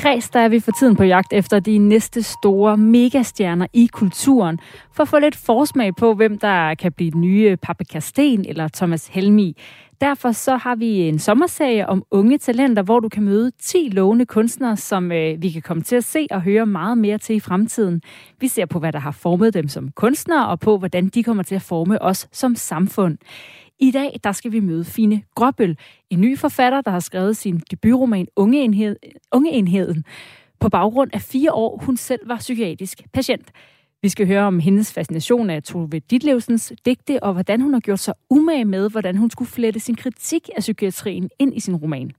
Kreds der er vi for tiden på jagt efter de næste store megastjerner i kulturen, for at få lidt forsmag på, hvem der kan blive den nye Paprika Sten eller Thomas Helmi. Derfor så har vi en sommerserie om unge talenter, hvor du kan møde 10 lovende kunstnere, som øh, vi kan komme til at se og høre meget mere til i fremtiden. Vi ser på, hvad der har formet dem som kunstnere, og på, hvordan de kommer til at forme os som samfund. I dag der skal vi møde Fine Gråbøl, en ny forfatter, der har skrevet sin debutroman Ungeenhed, Ungeenheden på baggrund af fire år, hun selv var psykiatrisk patient. Vi skal høre om hendes fascination af Tove Ditlevsens digte, og hvordan hun har gjort sig umage med, hvordan hun skulle flette sin kritik af psykiatrien ind i sin roman.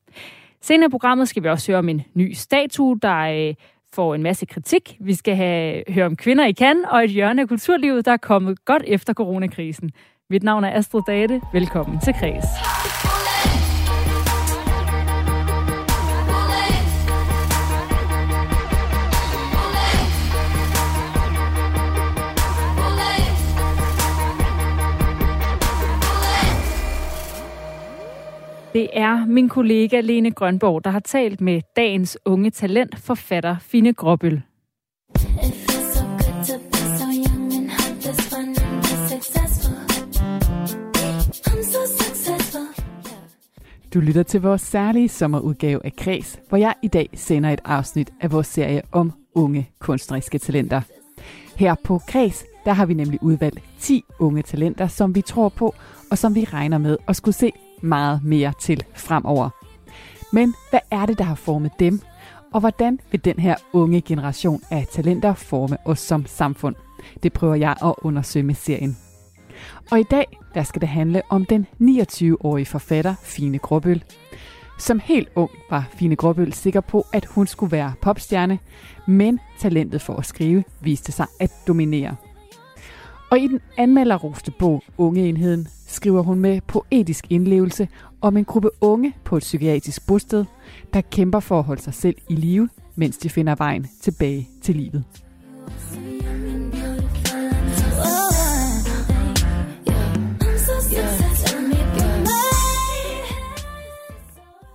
Senere i programmet skal vi også høre om en ny statue, der øh, får en masse kritik. Vi skal have, høre om kvinder i kan og et hjørne af kulturlivet, der er kommet godt efter coronakrisen. Mit navn er Astrid Date. Velkommen til Kreds. Det er min kollega Lene Grønborg, der har talt med dagens unge talent, forfatter Fine Gråbøl. Du lytter til vores særlige sommerudgave af Kreds, hvor jeg i dag sender et afsnit af vores serie om unge kunstneriske talenter. Her på Kreds, der har vi nemlig udvalgt 10 unge talenter, som vi tror på, og som vi regner med at skulle se meget mere til fremover. Men hvad er det, der har formet dem? Og hvordan vil den her unge generation af talenter forme os som samfund? Det prøver jeg at undersøge med serien. Og i dag, der skal det handle om den 29-årige forfatter Fine Gråbøl. Som helt ung var Fine Gråbøl sikker på, at hun skulle være popstjerne, men talentet for at skrive viste sig at dominere. Og i den anmelderroste bog Ungeenheden skriver hun med poetisk indlevelse om en gruppe unge på et psykiatrisk bosted, der kæmper for at holde sig selv i live, mens de finder vejen tilbage til livet.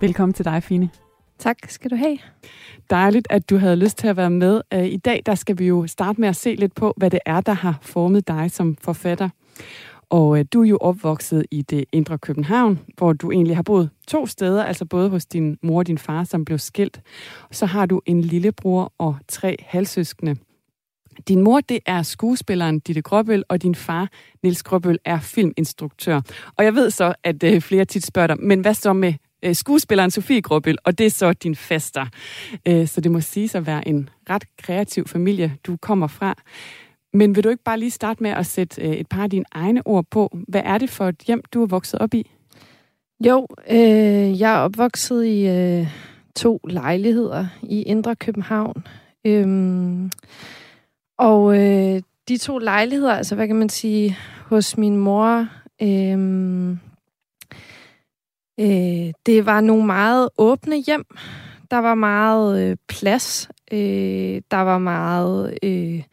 Velkommen til dig, Fine. Tak skal du have. Dejligt, at du havde lyst til at være med. Øh, I dag der skal vi jo starte med at se lidt på, hvad det er, der har formet dig som forfatter. Og øh, du er jo opvokset i det indre København, hvor du egentlig har boet to steder, altså både hos din mor og din far, som blev skilt. Så har du en lillebror og tre halvsøskende. Din mor, det er skuespilleren Ditte Gråbøl, og din far, Nils Gråbøl, er filminstruktør. Og jeg ved så, at øh, flere tit spørger dig, men hvad så med øh, skuespilleren Sofie Gråbøl, og det er så din fester. Øh, så det må sige at være en ret kreativ familie, du kommer fra. Men vil du ikke bare lige starte med at sætte øh, et par af dine egne ord på? Hvad er det for et hjem, du er vokset op i? Jo, øh, jeg er opvokset i øh, to lejligheder i Indre København. Øhm, og øh, de to lejligheder, altså hvad kan man sige, hos min mor, øh, øh, det var nogle meget åbne hjem. Der var meget øh, plads. Øh, der var meget... Øh,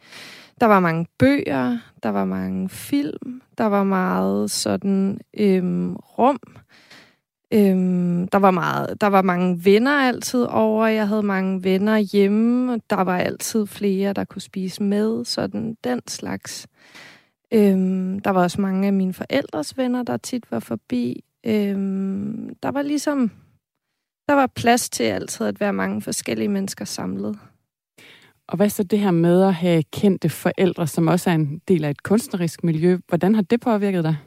der var mange bøger, der var mange film, der var meget sådan øhm, rum. Øhm, der var meget, der var mange venner altid over. Jeg havde mange venner hjemme. Der var altid flere, der kunne spise med. Sådan den slags. Øhm, der var også mange af mine forældres venner, der tit var forbi. Øhm, der var ligesom, der var plads til altid at være mange forskellige mennesker samlet. Og hvad så det her med at have kendte forældre, som også er en del af et kunstnerisk miljø? Hvordan har det påvirket dig?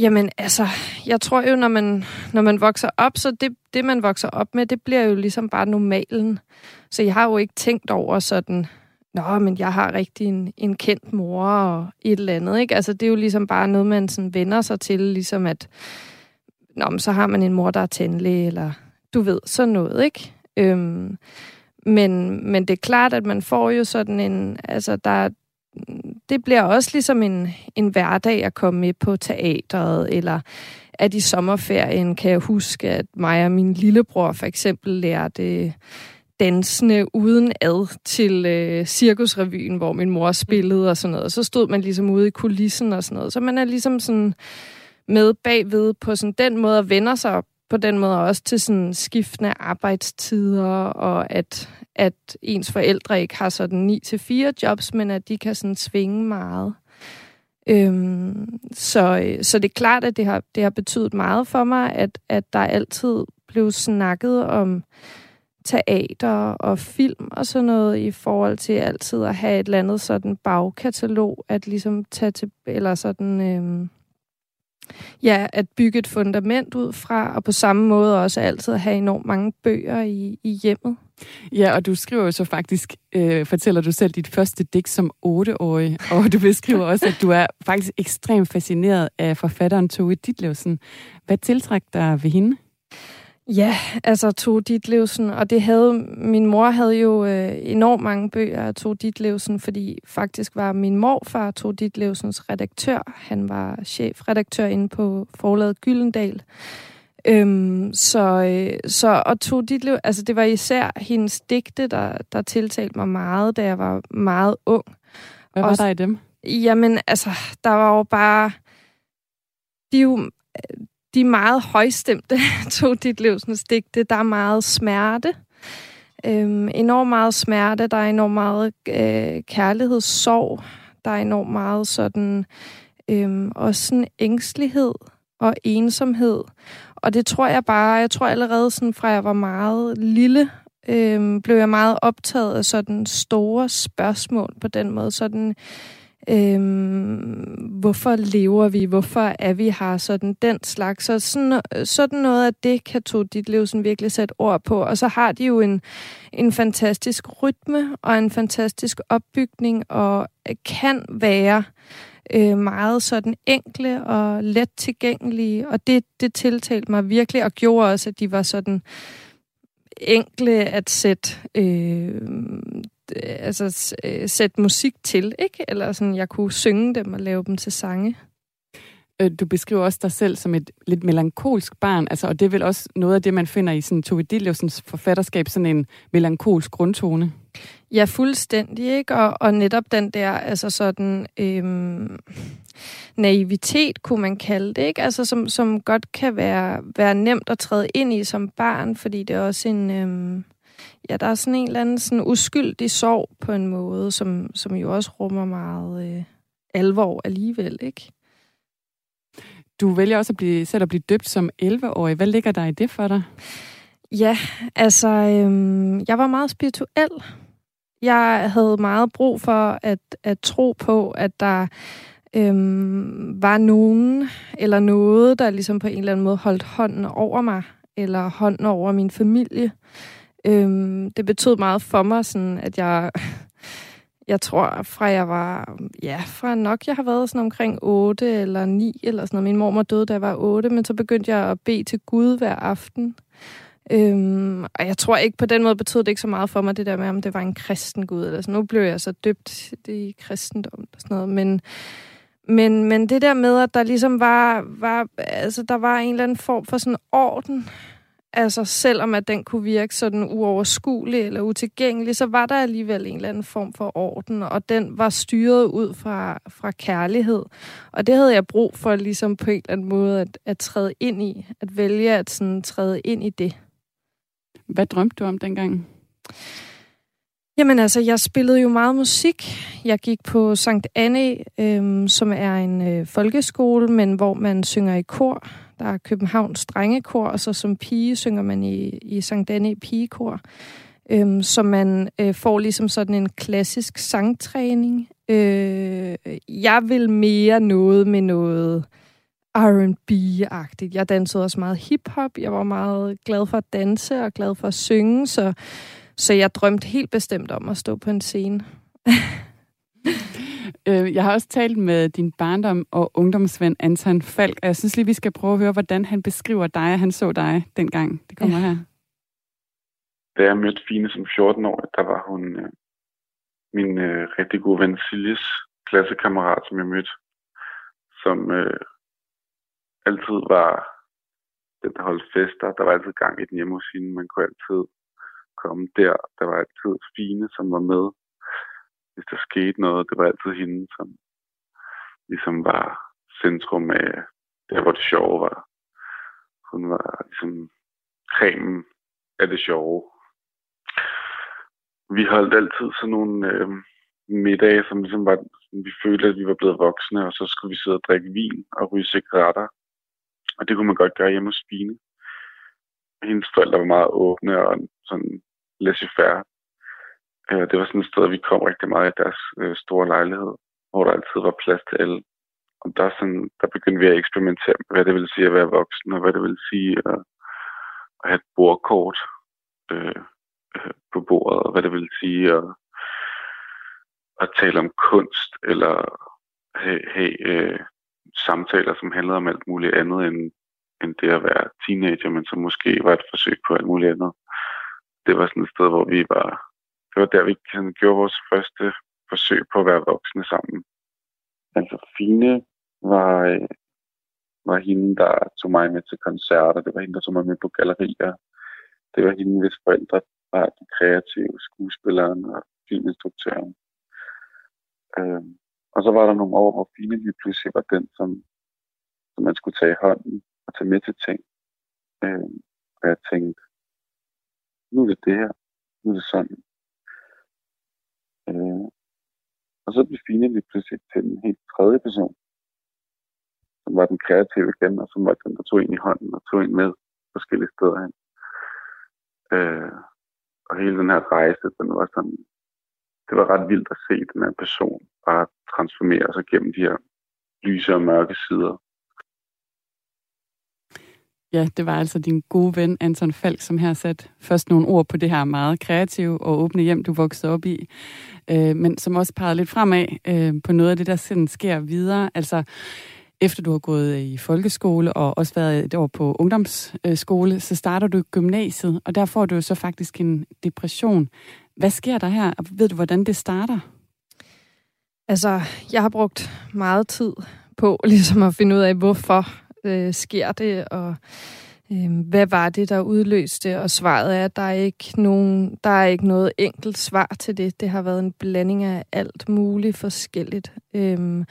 Jamen altså, jeg tror jo, når man, når man vokser op, så det, det, man vokser op med, det bliver jo ligesom bare normalen. Så jeg har jo ikke tænkt over sådan, nå, men jeg har rigtig en, en kendt mor og et eller andet, ikke? Altså, det er jo ligesom bare noget, man sådan vender sig til, ligesom at, nå, men så har man en mor, der er tandlæge, eller du ved, sådan noget, ikke? Øhm, men, men det er klart, at man får jo sådan en... Altså, der, det bliver også ligesom en, en hverdag at komme med på teateret, eller at i sommerferien kan jeg huske, at mig og min lillebror for eksempel lærte dansende uden ad til øh, cirkusrevyen, hvor min mor spillede og sådan noget. Og så stod man ligesom ude i kulissen og sådan noget. Så man er ligesom sådan med bagved på sådan den måde og vender sig på den måde også til sådan skiftende arbejdstider, og at, at ens forældre ikke har sådan 9-4 jobs, men at de kan sådan svinge meget. Øhm, så, øh, så det er klart, at det har, det har betydet meget for mig, at, at der altid blev snakket om teater og film og sådan noget i forhold til altid at have et eller andet sådan bagkatalog, at ligesom tage til, eller sådan, øh, ja, at bygge et fundament ud fra, og på samme måde også altid have enormt mange bøger i, i hjemmet. Ja, og du skriver jo så faktisk, øh, fortæller du selv dit første digt som otteårig, og du beskriver også, at du er faktisk ekstremt fascineret af forfatteren Tove Ditlevsen. Hvad tiltrækker dig ved hende? Ja, altså Tove Ditlevsen, og det havde, min mor havde jo øh, enormt mange bøger af Tove Ditlevsen, fordi faktisk var min morfar Tove Ditlevsens redaktør. Han var chefredaktør inde på forlaget Gyldendal. Øhm, så, øh, så, og Tove Ditlev, altså det var især hendes digte, der, der tiltalte mig meget, da jeg var meget ung. Hvad var og, der i dem? Jamen, altså, der var jo bare... De er jo de meget højstemte, tog dit livsens digte. Der er meget smerte. Øhm, enormt meget smerte. Der er enormt meget øh, kærlighedssorg. Der er enormt meget sådan... Øhm, også sådan ængstelighed og ensomhed. Og det tror jeg bare, jeg tror allerede sådan fra jeg var meget lille, øhm, blev jeg meget optaget af sådan store spørgsmål på den måde. Sådan Øhm, hvorfor lever vi? Hvorfor er vi her? Sådan den slags. Så sådan, sådan noget af det kan to dit liv sådan virkelig sætte ord på. Og så har de jo en, en fantastisk rytme og en fantastisk opbygning og kan være øh, meget sådan enkle og let tilgængelige. Og det, det tiltalte mig virkelig og gjorde også, at de var sådan enkle at sætte øh, altså, øh, sætte musik til, ikke? Eller sådan, jeg kunne synge dem og lave dem til sange. Øh, du beskriver også dig selv som et lidt melankolsk barn, altså, og det er vel også noget af det, man finder i sådan Tove Ditlevsens forfatterskab, sådan en melankolsk grundtone. Ja, fuldstændig, ikke? Og, og netop den der, altså sådan, øhm, naivitet, kunne man kalde det, ikke? Altså, som, som godt kan være, være nemt at træde ind i som barn, fordi det er også en, øhm, ja, der er sådan en eller anden sådan uskyldig sorg på en måde, som, som jo også rummer meget øh, alvor alligevel, ikke? Du vælger også at blive, selv at blive døbt som 11-årig. Hvad ligger der i det for dig? Ja, altså, øhm, jeg var meget spirituel. Jeg havde meget brug for at, at tro på, at der øhm, var nogen eller noget, der ligesom på en eller anden måde holdt hånden over mig, eller hånden over min familie. Øhm, det betød meget for mig, sådan at jeg, jeg tror, fra jeg var, ja, fra nok jeg har været sådan omkring 8 eller 9 eller sådan noget. Min mor døde, da jeg var 8, men så begyndte jeg at bede til Gud hver aften. Øhm, og jeg tror ikke, på den måde betød det ikke så meget for mig, det der med, om det var en kristen Gud. Eller sådan. Nu blev jeg så døbt i kristendom og sådan noget. Men, men, men det der med, at der ligesom var, var, altså, der var en eller anden form for sådan orden Altså selvom at den kunne virke sådan uoverskuelig eller utilgængelig, så var der alligevel en eller anden form for orden, og den var styret ud fra, fra kærlighed. Og det havde jeg brug for ligesom på en eller anden måde at, at træde ind i, at vælge at sådan træde ind i det. Hvad drømte du om dengang? Jamen altså, jeg spillede jo meget musik. Jeg gik på Sankt Anne, øhm, som er en øh, folkeskole, men hvor man synger i kor. Der er Københavns Drengekor, og så som pige synger man i, i Sankt Danne Pigekor. Øhm, så man øh, får ligesom sådan en klassisk sangtræning. Øh, jeg vil mere noget med noget R&B-agtigt. Jeg dansede også meget hip-hop. Jeg var meget glad for at danse og glad for at synge, så, så jeg drømte helt bestemt om at stå på en scene. Øh, jeg har også talt med din barndom og ungdomsven Anton Falk, og jeg synes lige, vi skal prøve at høre, hvordan han beskriver dig, og han så dig dengang. Det kommer ja. her. Da jeg mødte Fine som 14 år, der var hun øh, min øh, rigtig gode ven Siljes klassekammerat, som jeg mødte, som øh, altid var den, der holdt fester. Der var altid gang i den hjemme hos hende. Man kunne altid komme der. Der var altid fine, som var med. Hvis der skete noget, det var altid hende, som ligesom var centrum af der, hvor det sjove var. Hun var ligesom cremen af det sjove. Vi holdt altid sådan nogle øh, middage, som ligesom var, vi følte, at vi var blevet voksne, og så skulle vi sidde og drikke vin og ryge cigaretter. Og det kunne man godt gøre hjemme hos Spine. Hendes forældre var meget åbne og sådan laissez-faire. Øh, det var sådan et sted, vi kom rigtig meget i deres øh, store lejlighed, hvor der altid var plads til alle. Og der, sådan, der begyndte vi at eksperimentere med, hvad det vil sige at være voksen, og hvad det vil sige at, at have et bordkort øh, øh, på bordet, og hvad det vil sige at, at tale om kunst, eller have, have øh, samtaler, som handlede om alt muligt andet end, end det at være teenager, men som måske var et forsøg på alt muligt andet. Det var sådan et sted, hvor vi var... Det var der, vi sådan, gjorde vores første forsøg på at være voksne sammen. Altså Fine var, øh, var hende, der tog mig med til koncerter. Det var hende, der tog mig med på gallerier. Det var hende, hvis forældre var de kreative skuespilleren og filminstruktøren. Øh, og så var der nogle år, hvor Fine lige pludselig var den, som, som man skulle tage i hånden og tage med til ting. Øh, og jeg tænkte, nu er det det her. Nu er det sådan. Øh, og så blev Fine lige pludselig til en helt tredje person, som var den kreative igen, og som var den, der tog en i hånden og tog ind med forskellige steder hen. Øh, og hele den her rejse, den var sådan, det var ret vildt at se den her person bare transformere sig gennem de her lyse og mørke sider. Ja, det var altså din gode ven Anton Falk, som her sat først nogle ord på det her meget kreative og åbne hjem, du voksede op i, øh, men som også pegede lidt fremad øh, på noget af det, der sådan sker videre. Altså, efter du har gået øh, i folkeskole og også været et år på ungdomsskole, så starter du gymnasiet, og der får du så faktisk en depression. Hvad sker der her? Ved du, hvordan det starter? Altså, jeg har brugt meget tid på ligesom at finde ud af, hvorfor øh, sker det, og øh, hvad var det, der udløste, og svaret er, at der er, ikke nogen, der er ikke noget enkelt svar til det. Det har været en blanding af alt muligt forskelligt. Øh,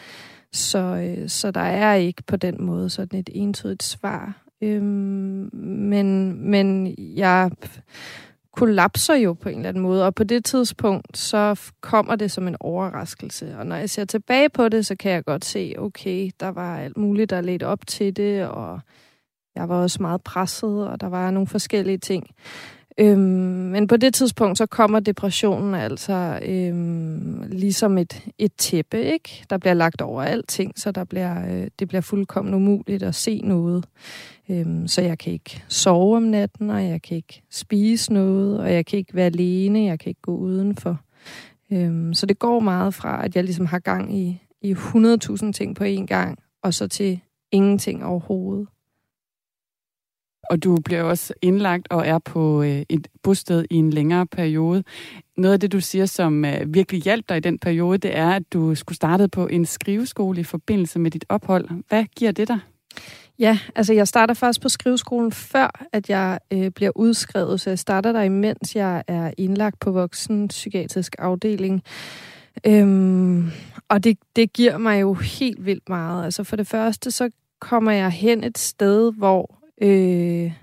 så, øh, så der er ikke på den måde sådan et entydigt svar. Øh, men, men jeg kollapser jo på en eller anden måde, og på det tidspunkt, så kommer det som en overraskelse. Og når jeg ser tilbage på det, så kan jeg godt se, okay, der var alt muligt, der ledte op til det, og jeg var også meget presset, og der var nogle forskellige ting. Øhm, men på det tidspunkt, så kommer depressionen altså øhm, ligesom et, et tæppe, ikke? Der bliver lagt over alting, så der bliver, øh, det bliver fuldkommen umuligt at se noget. Øhm, så jeg kan ikke sove om natten, og jeg kan ikke spise noget, og jeg kan ikke være alene, jeg kan ikke gå udenfor. Øhm, så det går meget fra, at jeg ligesom har gang i, i 100.000 ting på én gang, og så til ingenting overhovedet. Og du bliver også indlagt og er på øh, et bosted i en længere periode. Noget af det, du siger, som øh, virkelig hjalp dig i den periode, det er, at du skulle starte på en skriveskole i forbindelse med dit ophold. Hvad giver det dig? Ja, altså jeg starter først på skriveskolen før, at jeg øh, bliver udskrevet, så jeg starter der imens jeg er indlagt på voksen psykiatrisk afdeling. Øhm, og det, det giver mig jo helt vildt meget. Altså for det første, så kommer jeg hen et sted, hvor øh,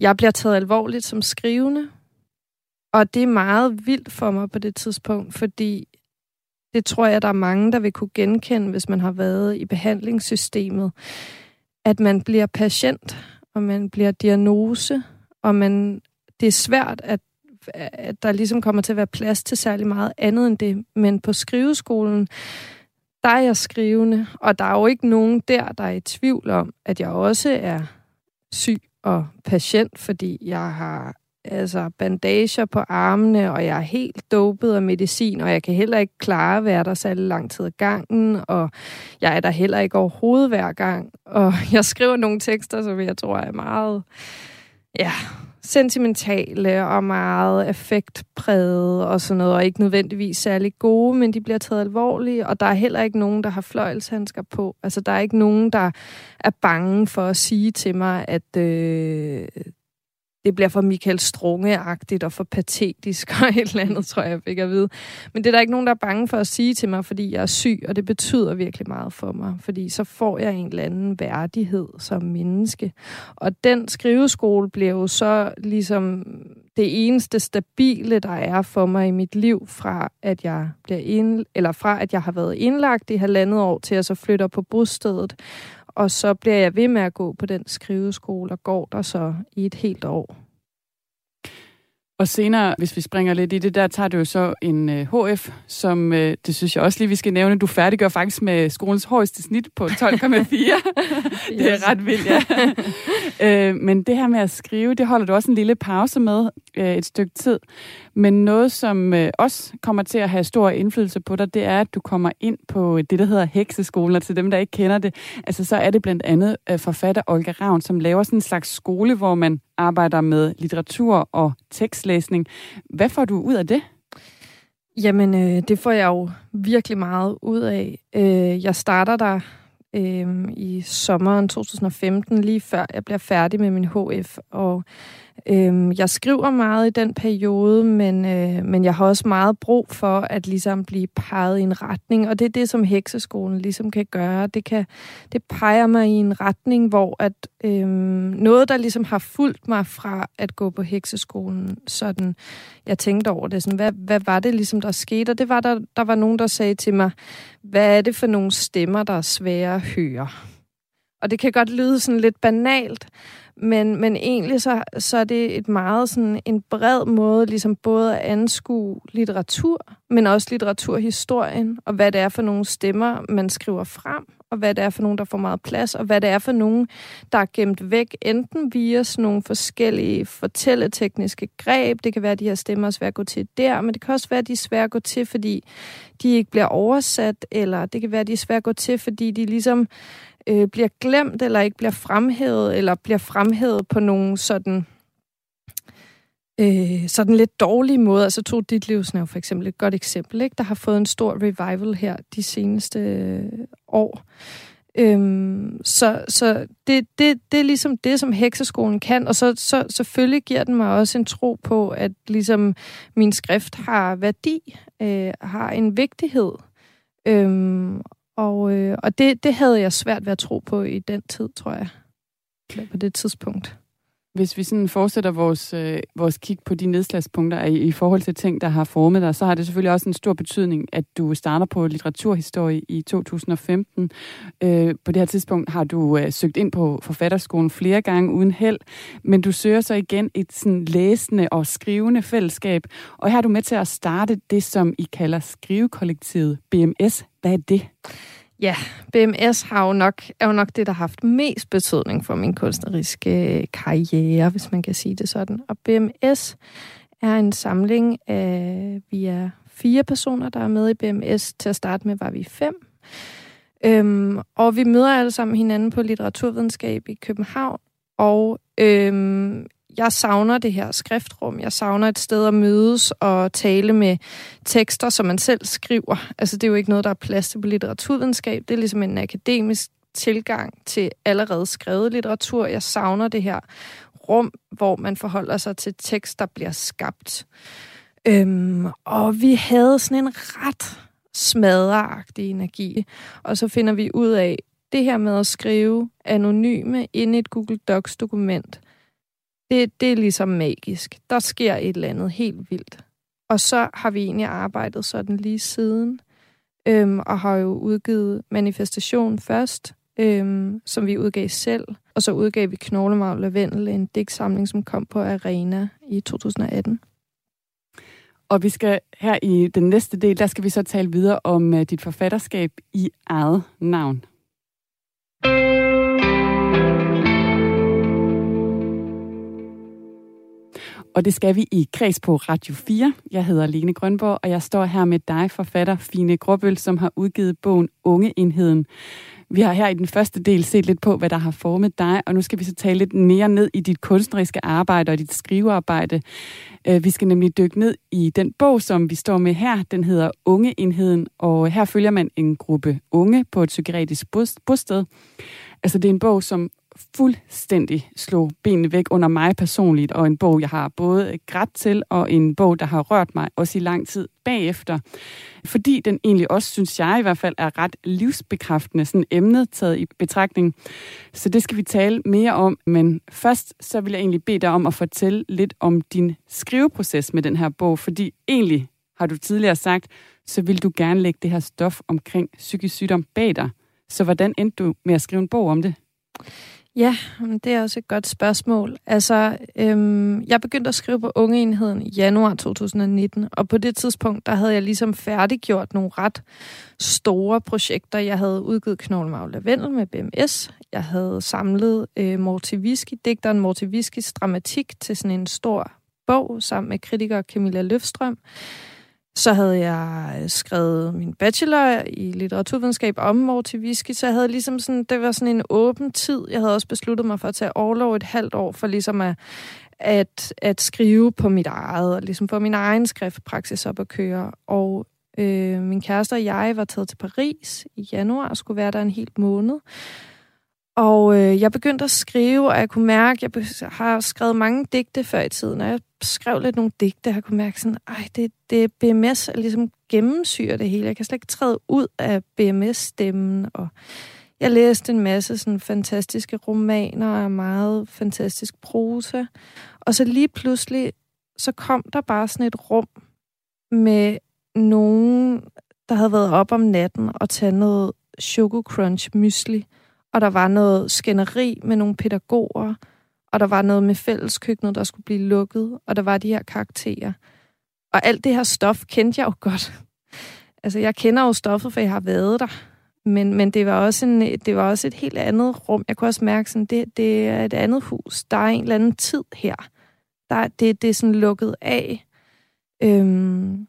jeg bliver taget alvorligt som skrivende. Og det er meget vildt for mig på det tidspunkt, fordi det tror jeg, der er mange, der vil kunne genkende, hvis man har været i behandlingssystemet, at man bliver patient, og man bliver diagnose, og man, det er svært, at, at der ligesom kommer til at være plads til særlig meget andet end det. Men på skriveskolen, der er jeg skrivende, og der er jo ikke nogen der, der er i tvivl om, at jeg også er syg og patient, fordi jeg har altså bandager på armene, og jeg er helt dopet af medicin, og jeg kan heller ikke klare at være der særlig lang tid ad gangen, og jeg er der heller ikke overhovedet hver gang. Og jeg skriver nogle tekster, som jeg tror er meget, ja, sentimentale og meget affektpræget og sådan noget, og ikke nødvendigvis særlig gode, men de bliver taget alvorligt, og der er heller ikke nogen, der har fløjelshandsker på. Altså, der er ikke nogen, der er bange for at sige til mig, at øh, det bliver for Michael Strunge-agtigt og for patetisk og et eller andet, tror jeg, jeg fik at vide. Men det er der ikke nogen, der er bange for at sige til mig, fordi jeg er syg, og det betyder virkelig meget for mig, fordi så får jeg en eller anden værdighed som menneske. Og den skriveskole bliver jo så ligesom det eneste stabile, der er for mig i mit liv, fra at jeg bliver ind, eller fra at jeg har været indlagt i halvandet år, til at så flytter på bostedet og så bliver jeg ved med at gå på den skriveskole, og går der så i et helt år. Og senere, hvis vi springer lidt i det, der tager du jo så en øh, HF, som, uh, det synes jeg også lige, vi skal nævne, du færdiggør faktisk med skolens højeste snit på 12,4. det er ret vildt, ja. uh, men det her med at skrive, det holder du også en lille pause med Øh, et stykke tid. Men noget, som uh, også kommer til at have stor indflydelse på dig, det er, at du kommer ind på det, der hedder hekseskolen. Og til dem, der ikke kender det, altså så er det blandt andet øh, forfatter Olga Ravn, som laver sådan en slags skole, hvor man arbejder med litteratur og tekstlæsning. Hvad får du ud af det? Jamen, øh, det får jeg jo virkelig meget ud af. Øh, jeg starter der øh, i sommeren 2015, lige før jeg bliver færdig med min HF, og Øhm, jeg skriver meget i den periode, men, øh, men jeg har også meget brug for at ligesom blive peget i en retning, og det er det, som hekseskolen ligesom kan gøre. Det, kan, det peger mig i en retning, hvor at øhm, noget, der ligesom har fulgt mig fra at gå på hekseskolen, sådan, jeg tænkte over det, sådan, hvad, hvad var det ligesom, der skete? Og det var, der, der var nogen, der sagde til mig, hvad er det for nogle stemmer, der er svære at høre? Og det kan godt lyde sådan lidt banalt, men, men egentlig så, så er det et meget sådan en bred måde, ligesom både at anskue litteratur, men også litteraturhistorien, og hvad det er for nogle stemmer, man skriver frem, og hvad det er for nogen, der får meget plads, og hvad det er for nogen, der er gemt væk, enten via sådan nogle forskellige fortælletekniske greb. Det kan være, at de her stemmer er svære at gå til der, men det kan også være, at de er svære at gå til, fordi de ikke bliver oversat, eller det kan være, at de er svære at gå til, fordi de ligesom øh, bliver glemt, eller ikke bliver fremhævet, eller bliver fremhævet på nogle sådan øh, sådan lidt dårlige måder. Altså to dit livsnæv for eksempel et godt eksempel, ikke? der har fået en stor revival her de seneste øh, år. Øhm, så så det, det, det er ligesom det, som hekseskolen kan, og så, så selvfølgelig giver den mig også en tro på, at ligesom min skrift har værdi, øh, har en vigtighed. Øhm, og, øh, og det, det havde jeg svært ved at tro på i den tid, tror jeg. På det tidspunkt. Hvis vi sådan fortsætter vores, øh, vores kig på de nedslagspunkter i, i forhold til ting, der har formet dig, så har det selvfølgelig også en stor betydning, at du starter på litteraturhistorie i 2015. Øh, på det her tidspunkt har du øh, søgt ind på forfatterskolen flere gange uden held, men du søger så igen et sådan læsende og skrivende fællesskab, og her er du med til at starte det, som I kalder skrivekollektivet BMS. Hvad er det? Ja, BMS har jo nok, er jo nok det, der har haft mest betydning for min kunstneriske øh, karriere, hvis man kan sige det sådan. Og BMS er en samling af, vi er fire personer, der er med i BMS. Til at starte med var vi fem. Øhm, og vi møder alle sammen hinanden på litteraturvidenskab i København. Og øhm, jeg savner det her skriftrum. Jeg savner et sted at mødes og tale med tekster, som man selv skriver. Altså, det er jo ikke noget, der er plads til på litteraturvidenskab. Det er ligesom en akademisk tilgang til allerede skrevet litteratur. Jeg savner det her rum, hvor man forholder sig til tekst, der bliver skabt. Øhm, og vi havde sådan en ret smadreagtig energi. Og så finder vi ud af, det her med at skrive anonyme ind i et Google Docs-dokument, det, det er ligesom magisk. Der sker et eller andet helt vildt. Og så har vi egentlig arbejdet sådan lige siden, øhm, og har jo udgivet Manifestation først, øhm, som vi udgav selv. Og så udgav vi Knoglemarv Lavendel, en digtsamling, som kom på Arena i 2018. Og vi skal her i den næste del, der skal vi så tale videre om uh, dit forfatterskab i eget navn. Og det skal vi i Kreds på Radio 4. Jeg hedder Lene Grønborg, og jeg står her med dig, forfatter Fine Gråbøl, som har udgivet bogen Ungeenheden. Vi har her i den første del set lidt på, hvad der har formet dig, og nu skal vi så tale lidt mere ned i dit kunstneriske arbejde og dit skrivearbejde. Øh, vi skal nemlig dykke ned i den bog, som vi står med her. Den hedder Ungeenheden, og her følger man en gruppe unge på et psykiatrisk bosted. Altså det er en bog, som fuldstændig slog benene væk under mig personligt, og en bog, jeg har både grædt til, og en bog, der har rørt mig også i lang tid bagefter. Fordi den egentlig også, synes jeg i hvert fald, er ret livsbekræftende, sådan emnet taget i betragtning. Så det skal vi tale mere om, men først så vil jeg egentlig bede dig om at fortælle lidt om din skriveproces med den her bog, fordi egentlig har du tidligere sagt, så vil du gerne lægge det her stof omkring psykisk sygdom bag dig. Så hvordan endte du med at skrive en bog om det? Ja, det er også et godt spørgsmål. Altså, øhm, jeg begyndte at skrive på Ungeenheden i januar 2019, og på det tidspunkt, der havde jeg ligesom færdiggjort nogle ret store projekter. Jeg havde udgivet Knoglemagle Lavendel med BMS. Jeg havde samlet øh, Mortiviski, digteren Mortiviskis dramatik til sådan en stor bog sammen med kritiker Camilla Løfstrøm. Så havde jeg øh, skrevet min bachelor i litteraturvidenskab om Mortiviski, så jeg havde ligesom sådan, det var sådan en åben tid. Jeg havde også besluttet mig for at tage overlov et halvt år, for ligesom at, at, at skrive på mit eget, og ligesom få min egen skriftpraksis op at køre. Og øh, min kæreste og jeg var taget til Paris i januar og skulle være der en hel måned. Og øh, jeg begyndte at skrive, og jeg kunne mærke, jeg har skrevet mange digte før i tiden, og jeg skrev lidt nogle digte, og jeg kunne mærke sådan, ej, det, det er BMS, der ligesom gennemsyrer det hele. Jeg kan slet ikke træde ud af BMS-stemmen, og jeg læste en masse sådan fantastiske romaner og meget fantastisk prosa. Og så lige pludselig, så kom der bare sådan et rum med nogen, der havde været op om natten og taget noget Choco Crunch mysli, og der var noget skænderi med nogle pædagoger, og der var noget med fælleskøkkenet, der skulle blive lukket, og der var de her karakterer. Og alt det her stof kendte jeg jo godt. Altså, jeg kender jo stoffet, for jeg har været der. Men, men det, var også en, det var også et helt andet rum. Jeg kunne også mærke, sådan, det, det er et andet hus. Der er en eller anden tid her. Der, det, det er sådan lukket af. Øhm,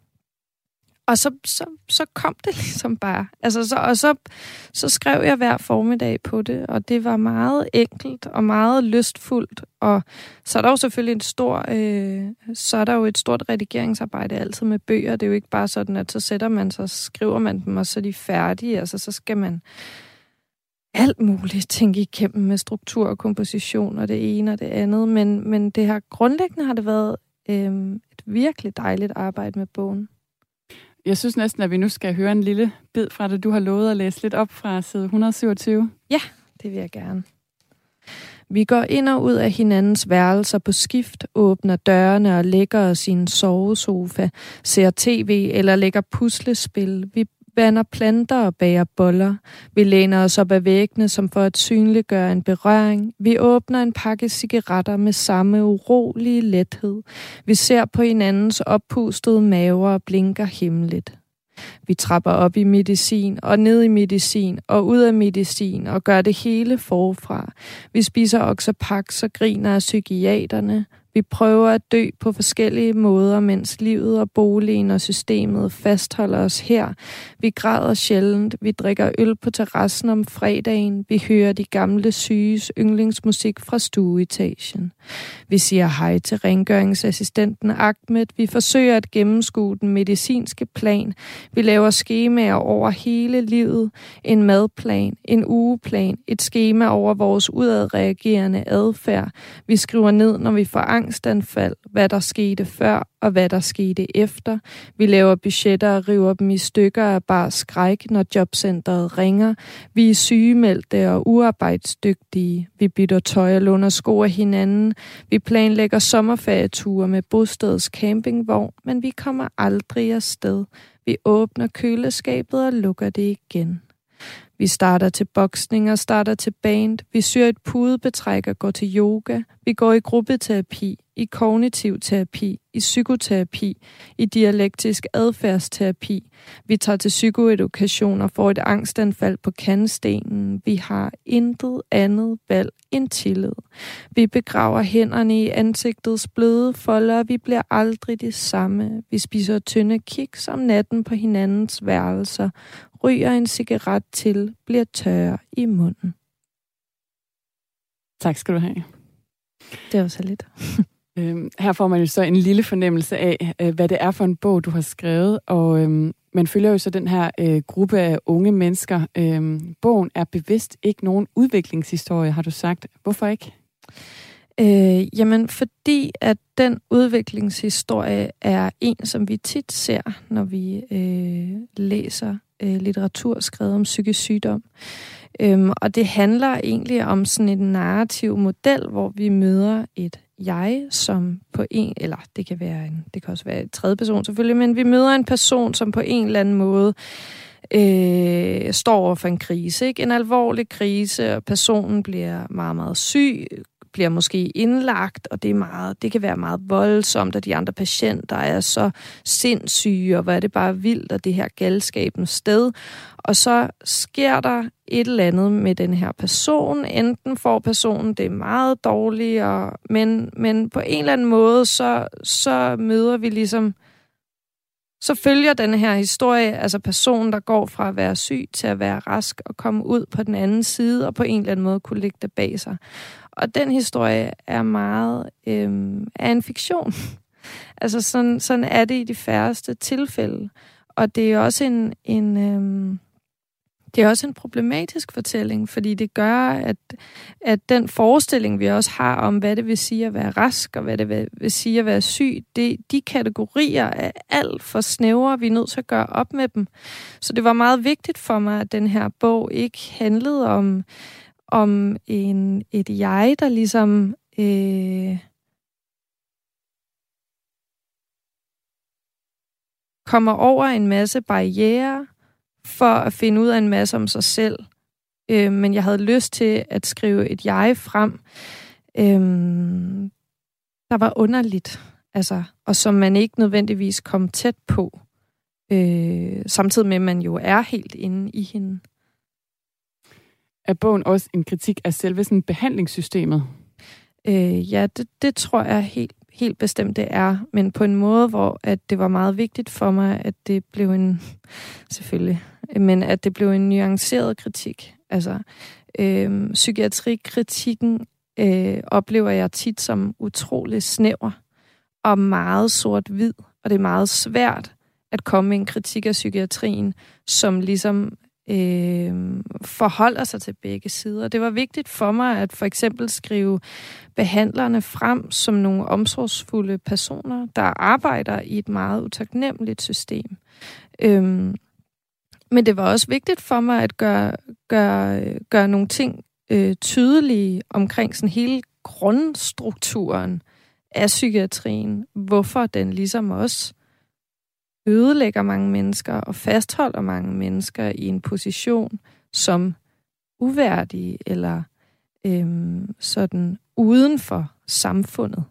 og så, så, så kom det ligesom bare. Altså, så, og så, så skrev jeg hver formiddag på det, og det var meget enkelt og meget lystfuldt. Og så er der jo selvfølgelig en stor, øh, så er der jo et stort redigeringsarbejde altid med bøger. Det er jo ikke bare sådan, at så sætter man sig, skriver man dem, og så er de færdige. Altså, så skal man alt muligt tænke igennem med struktur og komposition og det ene og det andet. Men, men det her grundlæggende har det været øh, et virkelig dejligt arbejde med bogen. Jeg synes næsten, at vi nu skal høre en lille bid fra det. Du har lovet at læse lidt op fra side 127. Ja, det vil jeg gerne. Vi går ind og ud af hinandens værelser på skift, åbner dørene og lægger os i en sovesofa, ser tv eller lægger puslespil. Vi vander planter og bager boller. Vi læner os op ad væggene, som for at synliggøre en berøring. Vi åbner en pakke cigaretter med samme urolige lethed. Vi ser på hinandens oppustede maver og blinker himmeligt. Vi trapper op i medicin og ned i medicin og ud af medicin og gør det hele forfra. Vi spiser oxapax og griner af psykiaterne. Vi prøver at dø på forskellige måder, mens livet og boligen og systemet fastholder os her. Vi græder sjældent. Vi drikker øl på terrassen om fredagen. Vi hører de gamle syges yndlingsmusik fra stueetagen. Vi siger hej til rengøringsassistenten Ahmed. Vi forsøger at gennemskue den medicinske plan. Vi laver skemaer over hele livet. En madplan, en ugeplan, et skema over vores udadreagerende adfærd. Vi skriver ned, når vi får angstanfald, hvad der skete før og hvad der skete efter. Vi laver budgetter og river dem i stykker af bare skræk, når jobcentret ringer. Vi er sygemeldte og uarbejdsdygtige. Vi bytter tøj og låner sko af hinanden. Vi planlægger sommerferieture med bostedets campingvogn, men vi kommer aldrig afsted. Vi åbner køleskabet og lukker det igen. Vi starter til boksning og starter til band. Vi syr et pudebetræk og går til yoga. Vi går i gruppeterapi i kognitiv terapi, i psykoterapi, i dialektisk adfærdsterapi. Vi tager til psykoedukation og får et angstanfald på kandestenen. Vi har intet andet valg end tillid. Vi begraver hænderne i ansigtets bløde folder. Vi bliver aldrig det samme. Vi spiser tynde kiks om natten på hinandens værelser. Ryger en cigaret til, bliver tør i munden. Tak skal du have. Det var så lidt. Øhm, her får man jo så en lille fornemmelse af, øh, hvad det er for en bog, du har skrevet, og øhm, man følger jo så den her øh, gruppe af unge mennesker. Øhm, bogen er bevidst ikke nogen udviklingshistorie, har du sagt. Hvorfor ikke? Øh, jamen, fordi at den udviklingshistorie er en, som vi tit ser, når vi øh, læser øh, litteratur skrevet om psykisk sygdom. Øhm, og det handler egentlig om sådan en narrativ model, hvor vi møder et jeg, som på en, eller det kan være en, det kan også være en tredje person selvfølgelig, men vi møder en person, som på en eller anden måde øh, står over for en krise, ikke? En alvorlig krise, og personen bliver meget, meget syg, bliver måske indlagt, og det, er meget, det kan være meget voldsomt, at de andre patienter er så sindssyge, og hvor er det bare vildt, og det her galskabens sted. Og så sker der et eller andet med den her person. Enten får personen det meget dårligere, men, men på en eller anden måde, så, så møder vi ligesom så følger den her historie, altså personen, der går fra at være syg til at være rask og komme ud på den anden side og på en eller anden måde kunne lægge det bag sig. Og den historie er meget øh, er en fiktion. altså sådan, sådan er det i de færreste tilfælde. Og det er også en, en øh, det er også en problematisk fortælling, fordi det gør, at, at den forestilling, vi også har om, hvad det vil sige at være rask, og hvad det vil, vil sige at være syg, det, de kategorier er alt for snævre, vi er nødt til at gøre op med dem. Så det var meget vigtigt for mig, at den her bog ikke handlede om, om en, et jeg, der ligesom... Øh, kommer over en masse barriere for at finde ud af en masse om sig selv. Øh, men jeg havde lyst til at skrive et jeg frem, øh, der var underligt, altså, og som man ikke nødvendigvis kom tæt på, øh, samtidig med, at man jo er helt inde i hende er bogen også en kritik af selve sådan behandlingssystemet? Øh, ja, det, det tror jeg helt, helt bestemt, det er. Men på en måde, hvor at det var meget vigtigt for mig, at det blev en, selvfølgelig, men at det blev en nuanceret kritik. Altså, øh, psykiatrikritikken øh, oplever jeg tit som utrolig snæver og meget sort-hvid. Og det er meget svært at komme med en kritik af psykiatrien, som ligesom øh, forholder sig til begge sider. Det var vigtigt for mig at for eksempel skrive behandlerne frem som nogle omsorgsfulde personer, der arbejder i et meget utaknemmeligt system. Øh, men det var også vigtigt for mig at gøre, gøre, gøre nogle ting øh, tydelige omkring sådan hele grundstrukturen af psykiatrien. Hvorfor den ligesom også ødelægger mange mennesker og fastholder mange mennesker i en position som uværdige eller øhm, sådan uden for samfundet.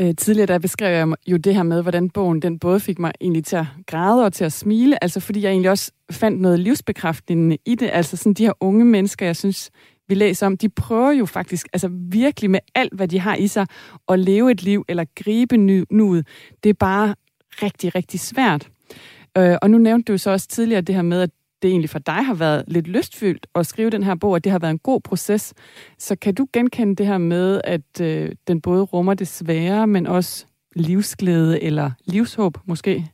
Øh, tidligere der beskrev jeg jo det her med, hvordan bogen den både fik mig egentlig til at græde og til at smile, altså fordi jeg egentlig også fandt noget livsbekræftende i det, altså sådan de her unge mennesker, jeg synes, vi læser om, de prøver jo faktisk altså virkelig med alt, hvad de har i sig, at leve et liv eller gribe nuet. Det er bare rigtig, rigtig svært. Øh, og nu nævnte du så også tidligere det her med, at det egentlig for dig har været lidt lystfyldt at skrive den her bog, at det har været en god proces. Så kan du genkende det her med, at øh, den både rummer det svære, men også livsglæde eller livshåb måske?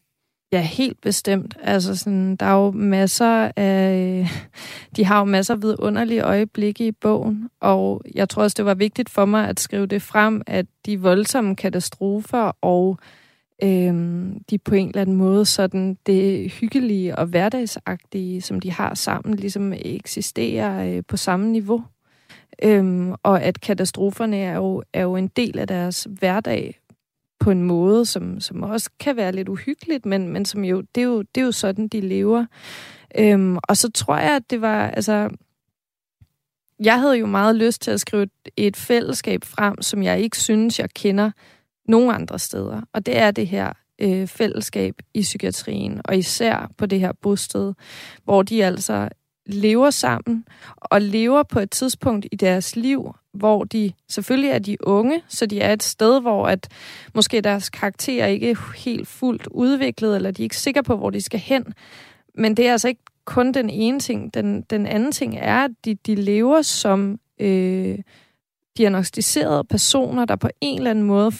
Ja, helt bestemt. Altså sådan, der er jo masser af... De har jo masser af vidunderlige øjeblikke i bogen, og jeg tror også, det var vigtigt for mig at skrive det frem, at de voldsomme katastrofer og øhm, de på en eller anden måde sådan det hyggelige og hverdagsagtige, som de har sammen, ligesom eksisterer øh, på samme niveau. Øhm, og at katastroferne er jo, er jo en del af deres hverdag, på en måde, som, som også kan være lidt uhyggeligt, men, men som jo det, er jo, det er jo sådan, de lever. Øhm, og så tror jeg, at det var, altså, jeg havde jo meget lyst til at skrive et, et fællesskab frem, som jeg ikke synes, jeg kender nogen andre steder. Og det er det her øh, fællesskab i psykiatrien, og især på det her bosted, hvor de altså lever sammen og lever på et tidspunkt i deres liv, hvor de selvfølgelig er de unge, så de er et sted, hvor at måske deres karakter ikke er helt fuldt udviklet, eller de er ikke sikre på, hvor de skal hen. Men det er altså ikke kun den ene ting. Den, den anden ting er, at de, de lever som øh, diagnostiserede personer, der på en eller anden måde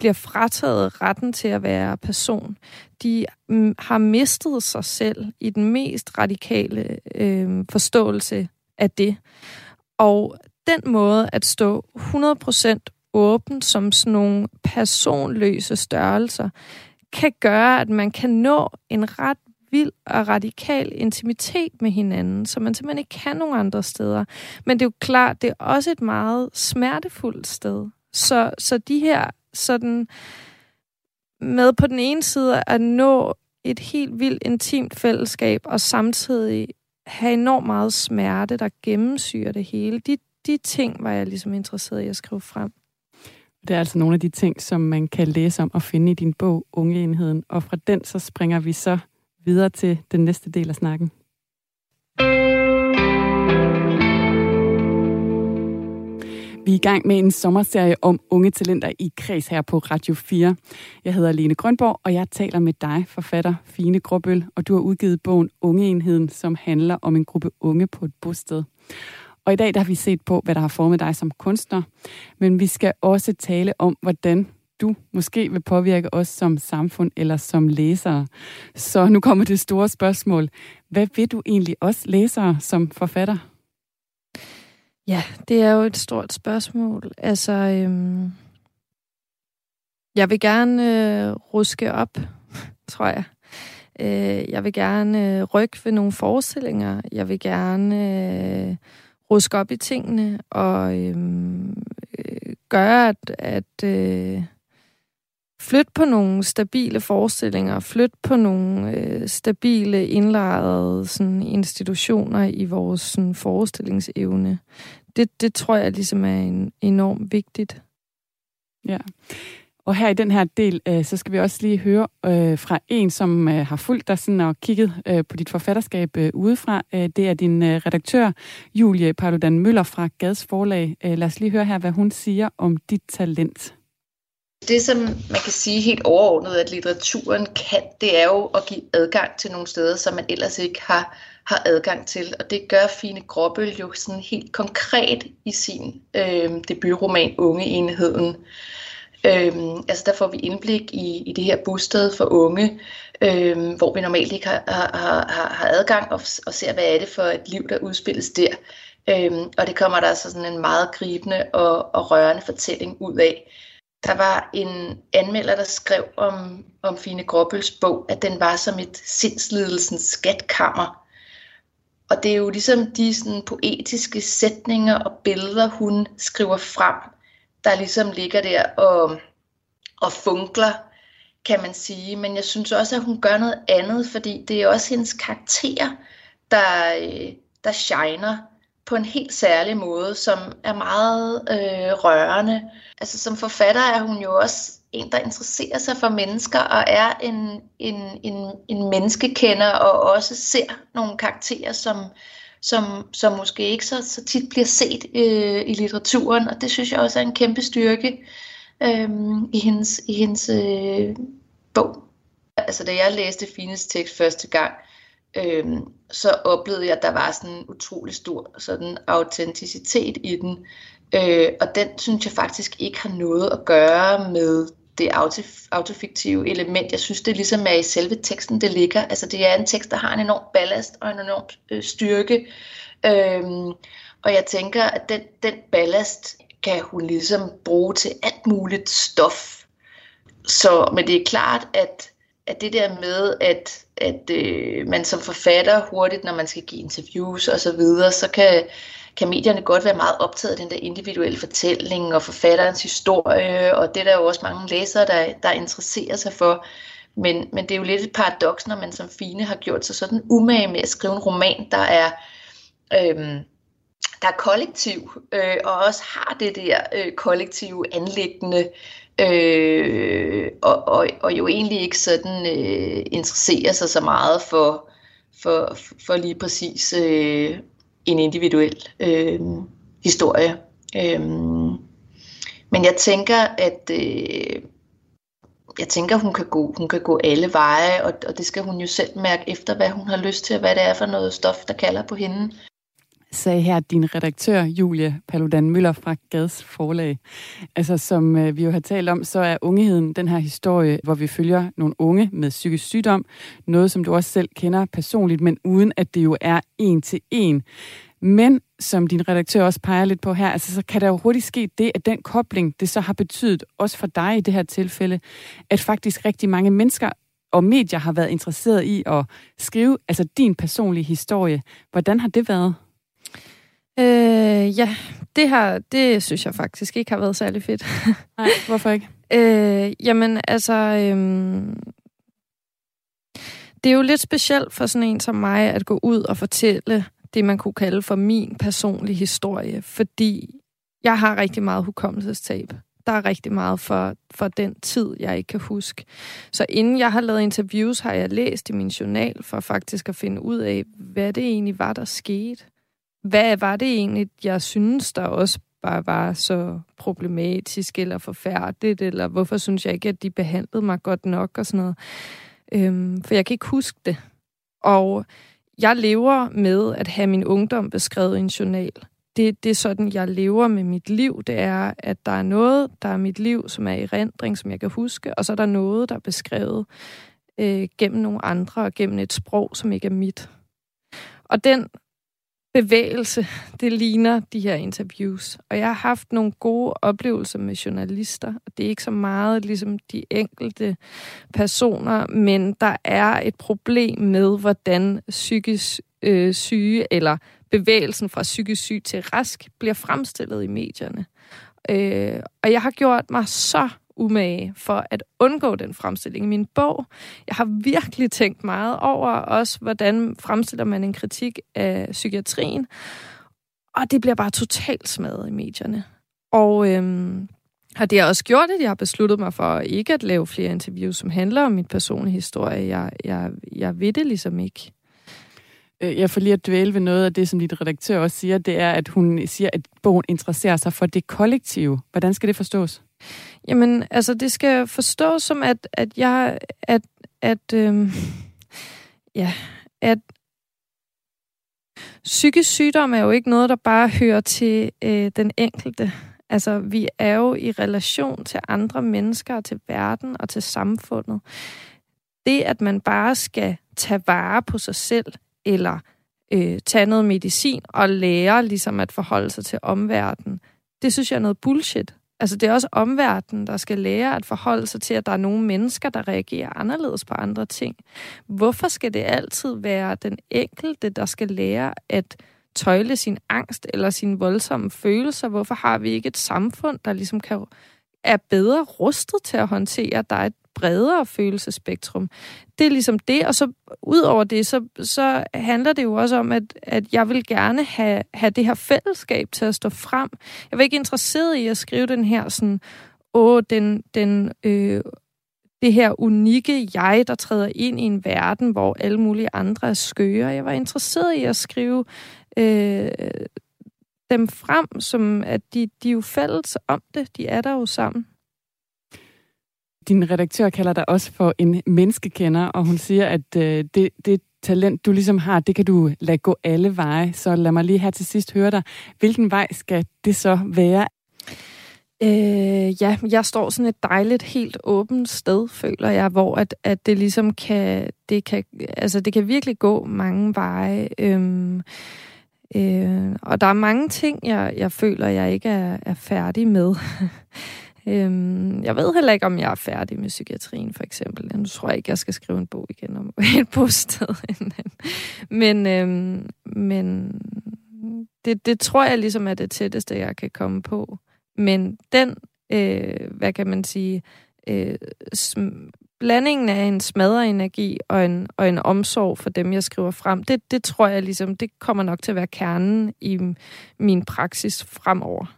bliver frataget retten til at være person. De mm, har mistet sig selv i den mest radikale øh, forståelse af det. Og den måde at stå 100% åben som sådan nogle personløse størrelser, kan gøre, at man kan nå en ret vild og radikal intimitet med hinanden, som man simpelthen ikke kan nogen andre steder. Men det er jo klart, det er også et meget smertefuldt sted. Så, så de her sådan med på den ene side at nå et helt vildt intimt fællesskab, og samtidig have enormt meget smerte, der gennemsyrer det hele. De, de ting var jeg ligesom interesseret i at skrive frem. Det er altså nogle af de ting, som man kan læse om og finde i din bog, Ungeenheden. Og fra den så springer vi så videre til den næste del af snakken. Vi er i gang med en sommerserie om unge talenter i kreds her på Radio 4. Jeg hedder Lene Grønborg, og jeg taler med dig, forfatter Fine Gråbøl, og du har udgivet bogen Ungeenheden, som handler om en gruppe unge på et bosted. Og i dag der har vi set på, hvad der har formet dig som kunstner, men vi skal også tale om, hvordan du måske vil påvirke os som samfund eller som læsere. Så nu kommer det store spørgsmål. Hvad vil du egentlig også læsere som forfatter? Ja, det er jo et stort spørgsmål. Altså, øhm, jeg vil gerne øh, ruske op, tror jeg. Øh, jeg vil gerne øh, rykke ved nogle forestillinger. Jeg vil gerne øh, ruske op i tingene og øhm, øh, gøre, at, at øh, flytte på nogle stabile forestillinger, flytte på nogle øh, stabile, indlejrede sådan, institutioner i vores sådan, forestillingsevne. Det, det tror jeg ligesom er en, enormt vigtigt. Ja. Og her i den her del, øh, så skal vi også lige høre øh, fra en, som øh, har fulgt dig sådan og kigget øh, på dit forfatterskab øh, udefra. Øh, det er din øh, redaktør, Julie Paludan Møller fra Gads Forlag. Øh, lad os lige høre her, hvad hun siger om dit talent. Det, som man kan sige helt overordnet, at litteraturen kan, det er jo at give adgang til nogle steder, som man ellers ikke har, har adgang til. Og det gør Fine Gråbøl jo sådan helt konkret i sin øh, debutroman Ungeenheden. Øh, altså der får vi indblik i, i det her bosted for unge, øh, hvor vi normalt ikke har, har, har, har adgang og, og ser, hvad er det for et liv, der udspilles der. Øhm, og det kommer der altså sådan en meget gribende og, og rørende fortælling ud af. Der var en anmelder, der skrev om, om Fine Gråbøls bog, at den var som et sindslidelsens skatkammer. Og det er jo ligesom de sådan, poetiske sætninger og billeder, hun skriver frem, der ligesom ligger der og, og funkler, kan man sige. Men jeg synes også, at hun gør noget andet, fordi det er også hendes karakter, der, øh, der shiner på en helt særlig måde, som er meget øh, rørende. Altså som forfatter er hun jo også en, der interesserer sig for mennesker og er en, en, en, en menneskekender og også ser nogle karakterer, som, som, som måske ikke så, så tit bliver set øh, i litteraturen, og det synes jeg også er en kæmpe styrke øh, i hendes, i hendes øh, bog. Altså da jeg læste Fines tekst første gang, øh, så oplevede jeg, at der var sådan en utrolig stor sådan autenticitet i den. Øh, og den synes jeg faktisk ikke har noget at gøre med det autofiktive element. Jeg synes, det ligesom er i selve teksten, det ligger. Altså det er en tekst, der har en enorm ballast og en enorm øh, styrke. Øhm, og jeg tænker, at den, den ballast kan hun ligesom bruge til alt muligt stof. Så, men det er klart, at at det der med, at, at øh, man som forfatter hurtigt, når man skal give interviews og så videre, så kan, kan medierne godt være meget optaget af den der individuelle fortælling og forfatterens historie, og det er der jo også mange læsere, der, der interesserer sig for. Men, men det er jo lidt et paradoks, når man som Fine har gjort sig sådan umage med at skrive en roman, der er, øhm, der er kollektiv, øh, og også har det der øh, kollektive anlæggende, øh, og, og, og jo egentlig ikke sådan øh, interesserer sig så meget for, for, for lige præcis øh, en individuel øh, historie. Øh, men jeg tænker, at øh, jeg tænker, hun kan gå, hun kan gå alle veje, og, og det skal hun jo selv mærke efter, hvad hun har lyst til, og hvad det er for noget stof, der kalder på hende sagde her din redaktør, Julie Paludan Møller fra Gads Forlag. Altså, som øh, vi jo har talt om, så er ungeheden den her historie, hvor vi følger nogle unge med psykisk sygdom. Noget, som du også selv kender personligt, men uden at det jo er en til en. Men som din redaktør også peger lidt på her, altså, så kan der jo hurtigt ske det, at den kobling, det så har betydet, også for dig i det her tilfælde, at faktisk rigtig mange mennesker og medier har været interesseret i at skrive altså din personlige historie. Hvordan har det været? Øh, ja, det her, det synes jeg faktisk ikke har været særlig fedt. Nej, hvorfor ikke? øh, jamen, altså... Øhm, det er jo lidt specielt for sådan en som mig at gå ud og fortælle det, man kunne kalde for min personlige historie, fordi jeg har rigtig meget hukommelsestab. Der er rigtig meget for, for den tid, jeg ikke kan huske. Så inden jeg har lavet interviews, har jeg læst i min journal for faktisk at finde ud af, hvad det egentlig var, der skete hvad var det egentlig, jeg synes, der også bare var så problematisk eller forfærdeligt, eller hvorfor synes jeg ikke, at de behandlede mig godt nok og sådan noget. Øhm, for jeg kan ikke huske det. Og jeg lever med at have min ungdom beskrevet i en journal. Det, det er sådan, jeg lever med mit liv. Det er, at der er noget, der er mit liv, som er i rendring, som jeg kan huske, og så er der noget, der er beskrevet øh, gennem nogle andre og gennem et sprog, som ikke er mit. Og den bevægelse, det ligner de her interviews. Og jeg har haft nogle gode oplevelser med journalister, og det er ikke så meget ligesom de enkelte personer, men der er et problem med, hvordan psykisk øh, syge eller bevægelsen fra psykisk syg til rask bliver fremstillet i medierne. Øh, og jeg har gjort mig så umage for at undgå den fremstilling i min bog. Jeg har virkelig tænkt meget over også, hvordan fremstiller man en kritik af psykiatrien. Og det bliver bare totalt smadret i medierne. Og øhm, har det har også gjort, at jeg har besluttet mig for ikke at lave flere interviews, som handler om mit personlige historie. Jeg, jeg, jeg ved det ligesom ikke. Øh, jeg får lige at dvæle ved noget af det, som dit redaktør også siger, det er, at hun siger, at bogen interesserer sig for det kollektive. Hvordan skal det forstås? Jamen, altså, det skal forstås som, at, at jeg, at, at, øhm, ja, at psykisk sygdom er jo ikke noget, der bare hører til øh, den enkelte. Altså, vi er jo i relation til andre mennesker, til verden og til samfundet. Det, at man bare skal tage vare på sig selv, eller øh, tage noget medicin og lære ligesom at forholde sig til omverdenen, det synes jeg er noget bullshit. Altså det er også omverdenen, der skal lære at forholde sig til, at der er nogle mennesker, der reagerer anderledes på andre ting. Hvorfor skal det altid være den enkelte, der skal lære at tøjle sin angst eller sine voldsomme følelser? Hvorfor har vi ikke et samfund, der ligesom kan er bedre rustet til at håndtere, at der er et bredere følelsespektrum. Det er ligesom det, og så ud over det, så, så handler det jo også om, at, at jeg vil gerne have, have det her fællesskab til at stå frem. Jeg var ikke interesseret i at skrive den her sådan, åh, den, den øh, det her unikke jeg, der træder ind i en verden, hvor alle mulige andre er skøre. Jeg var interesseret i at skrive øh, dem frem, som at de, de er jo fælles om det. De er der jo sammen. Din redaktør kalder dig også for en menneskekender, og hun siger, at øh, det, det talent, du ligesom har, det kan du lade gå alle veje. Så lad mig lige her til sidst høre dig. Hvilken vej skal det så være? Øh, ja, jeg står sådan et dejligt, helt åbent sted, føler jeg, hvor at, at det ligesom kan, det kan, altså det kan virkelig gå mange veje. Øhm, øh, og der er mange ting, jeg, jeg føler, jeg ikke er, er færdig med. Øhm, jeg ved heller ikke, om jeg er færdig med psykiatrien, for eksempel. Nu tror jeg ikke, jeg skal skrive en bog igen om et bosted. men øhm, men det, det tror jeg ligesom er det tætteste, jeg kan komme på. Men den, øh, hvad kan man sige, øh, blandingen af en smadrenergi og en, og en omsorg for dem, jeg skriver frem, det, det tror jeg ligesom, det kommer nok til at være kernen i min praksis fremover.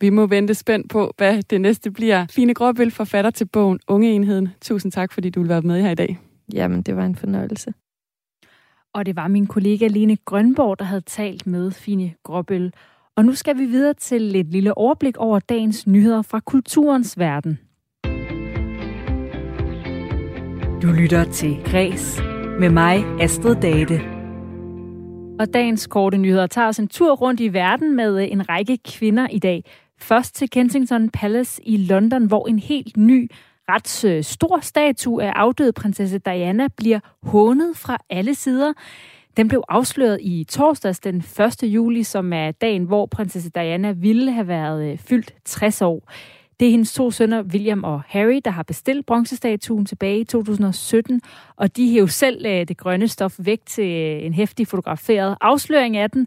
Vi må vente spændt på, hvad det næste bliver. Fine Gråbøl, forfatter til bogen Unge Enheden. Tusind tak, fordi du vil være med her i dag. Jamen, det var en fornøjelse. Og det var min kollega Lene Grønborg, der havde talt med Fine Gråbøl. Og nu skal vi videre til et lille overblik over dagens nyheder fra kulturens verden. Du lytter til Græs med mig, Astrid Date. Og dagens korte nyheder tager os en tur rundt i verden med øh, en række kvinder i dag. Først til Kensington Palace i London, hvor en helt ny, ret øh, stor statue af afdøde prinsesse Diana bliver hånet fra alle sider. Den blev afsløret i torsdags den 1. juli, som er dagen, hvor prinsesse Diana ville have været øh, fyldt 60 år. Det er hendes to sønner, William og Harry, der har bestilt bronzestatuen tilbage i 2017, og de hæver selv øh, det grønne stof væk til øh, en hæftig fotograferet afsløring af den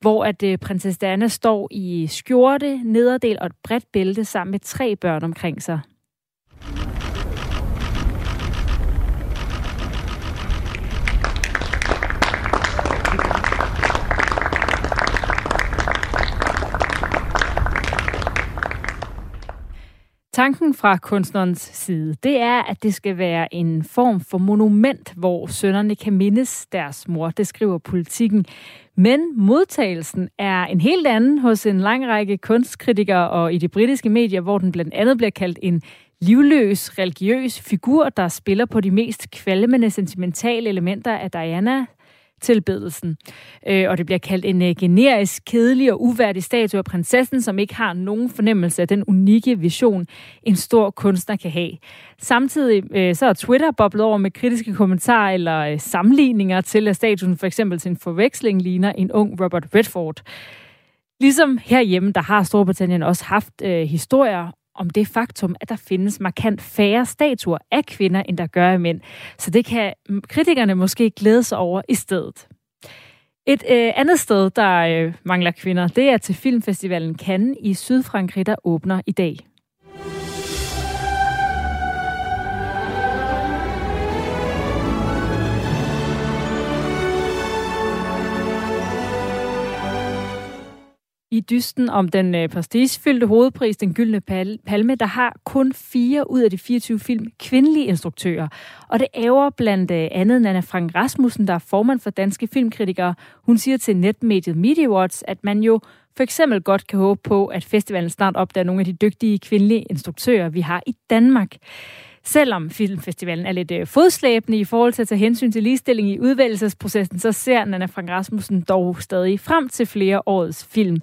hvor at øh, prinsesse Diana står i skjorte, nederdel og et bredt bælte sammen med tre børn omkring sig. Tanken fra kunstnerens side, det er, at det skal være en form for monument, hvor sønnerne kan mindes deres mor. Det skriver politikken. Men modtagelsen er en helt anden hos en lang række kunstkritikere og i de britiske medier, hvor den blandt andet bliver kaldt en livløs, religiøs figur, der spiller på de mest kvalmende, sentimentale elementer af Diana, tilbedelsen. Øh, og det bliver kaldt en øh, generisk, kedelig og uværdig statue af prinsessen, som ikke har nogen fornemmelse af den unikke vision, en stor kunstner kan have. Samtidig øh, så er Twitter boblet over med kritiske kommentarer eller øh, sammenligninger til, at statuen for eksempel til en forveksling ligner en ung Robert Redford. Ligesom herhjemme, der har Storbritannien også haft øh, historier om det faktum, at der findes markant færre statuer af kvinder, end der gør af mænd. Så det kan kritikerne måske glæde sig over i stedet. Et øh, andet sted, der øh, mangler kvinder, det er til filmfestivalen Cannes i Sydfrankrig, der åbner i dag. I dysten om den øh, prestigefyldte hovedpris, den gyldne palme, der har kun fire ud af de 24 film kvindelige instruktører. Og det æver blandt øh, andet Nana Frank Rasmussen, der er formand for danske filmkritikere. Hun siger til netmediet Media Watch, at man jo for eksempel godt kan håbe på, at festivalen snart opdager nogle af de dygtige kvindelige instruktører, vi har i Danmark. Selvom filmfestivalen er lidt øh, fodslæbende i forhold til at tage hensyn til ligestilling i udvælgelsesprocessen, så ser Nana Frank Rasmussen dog stadig frem til flere årets film.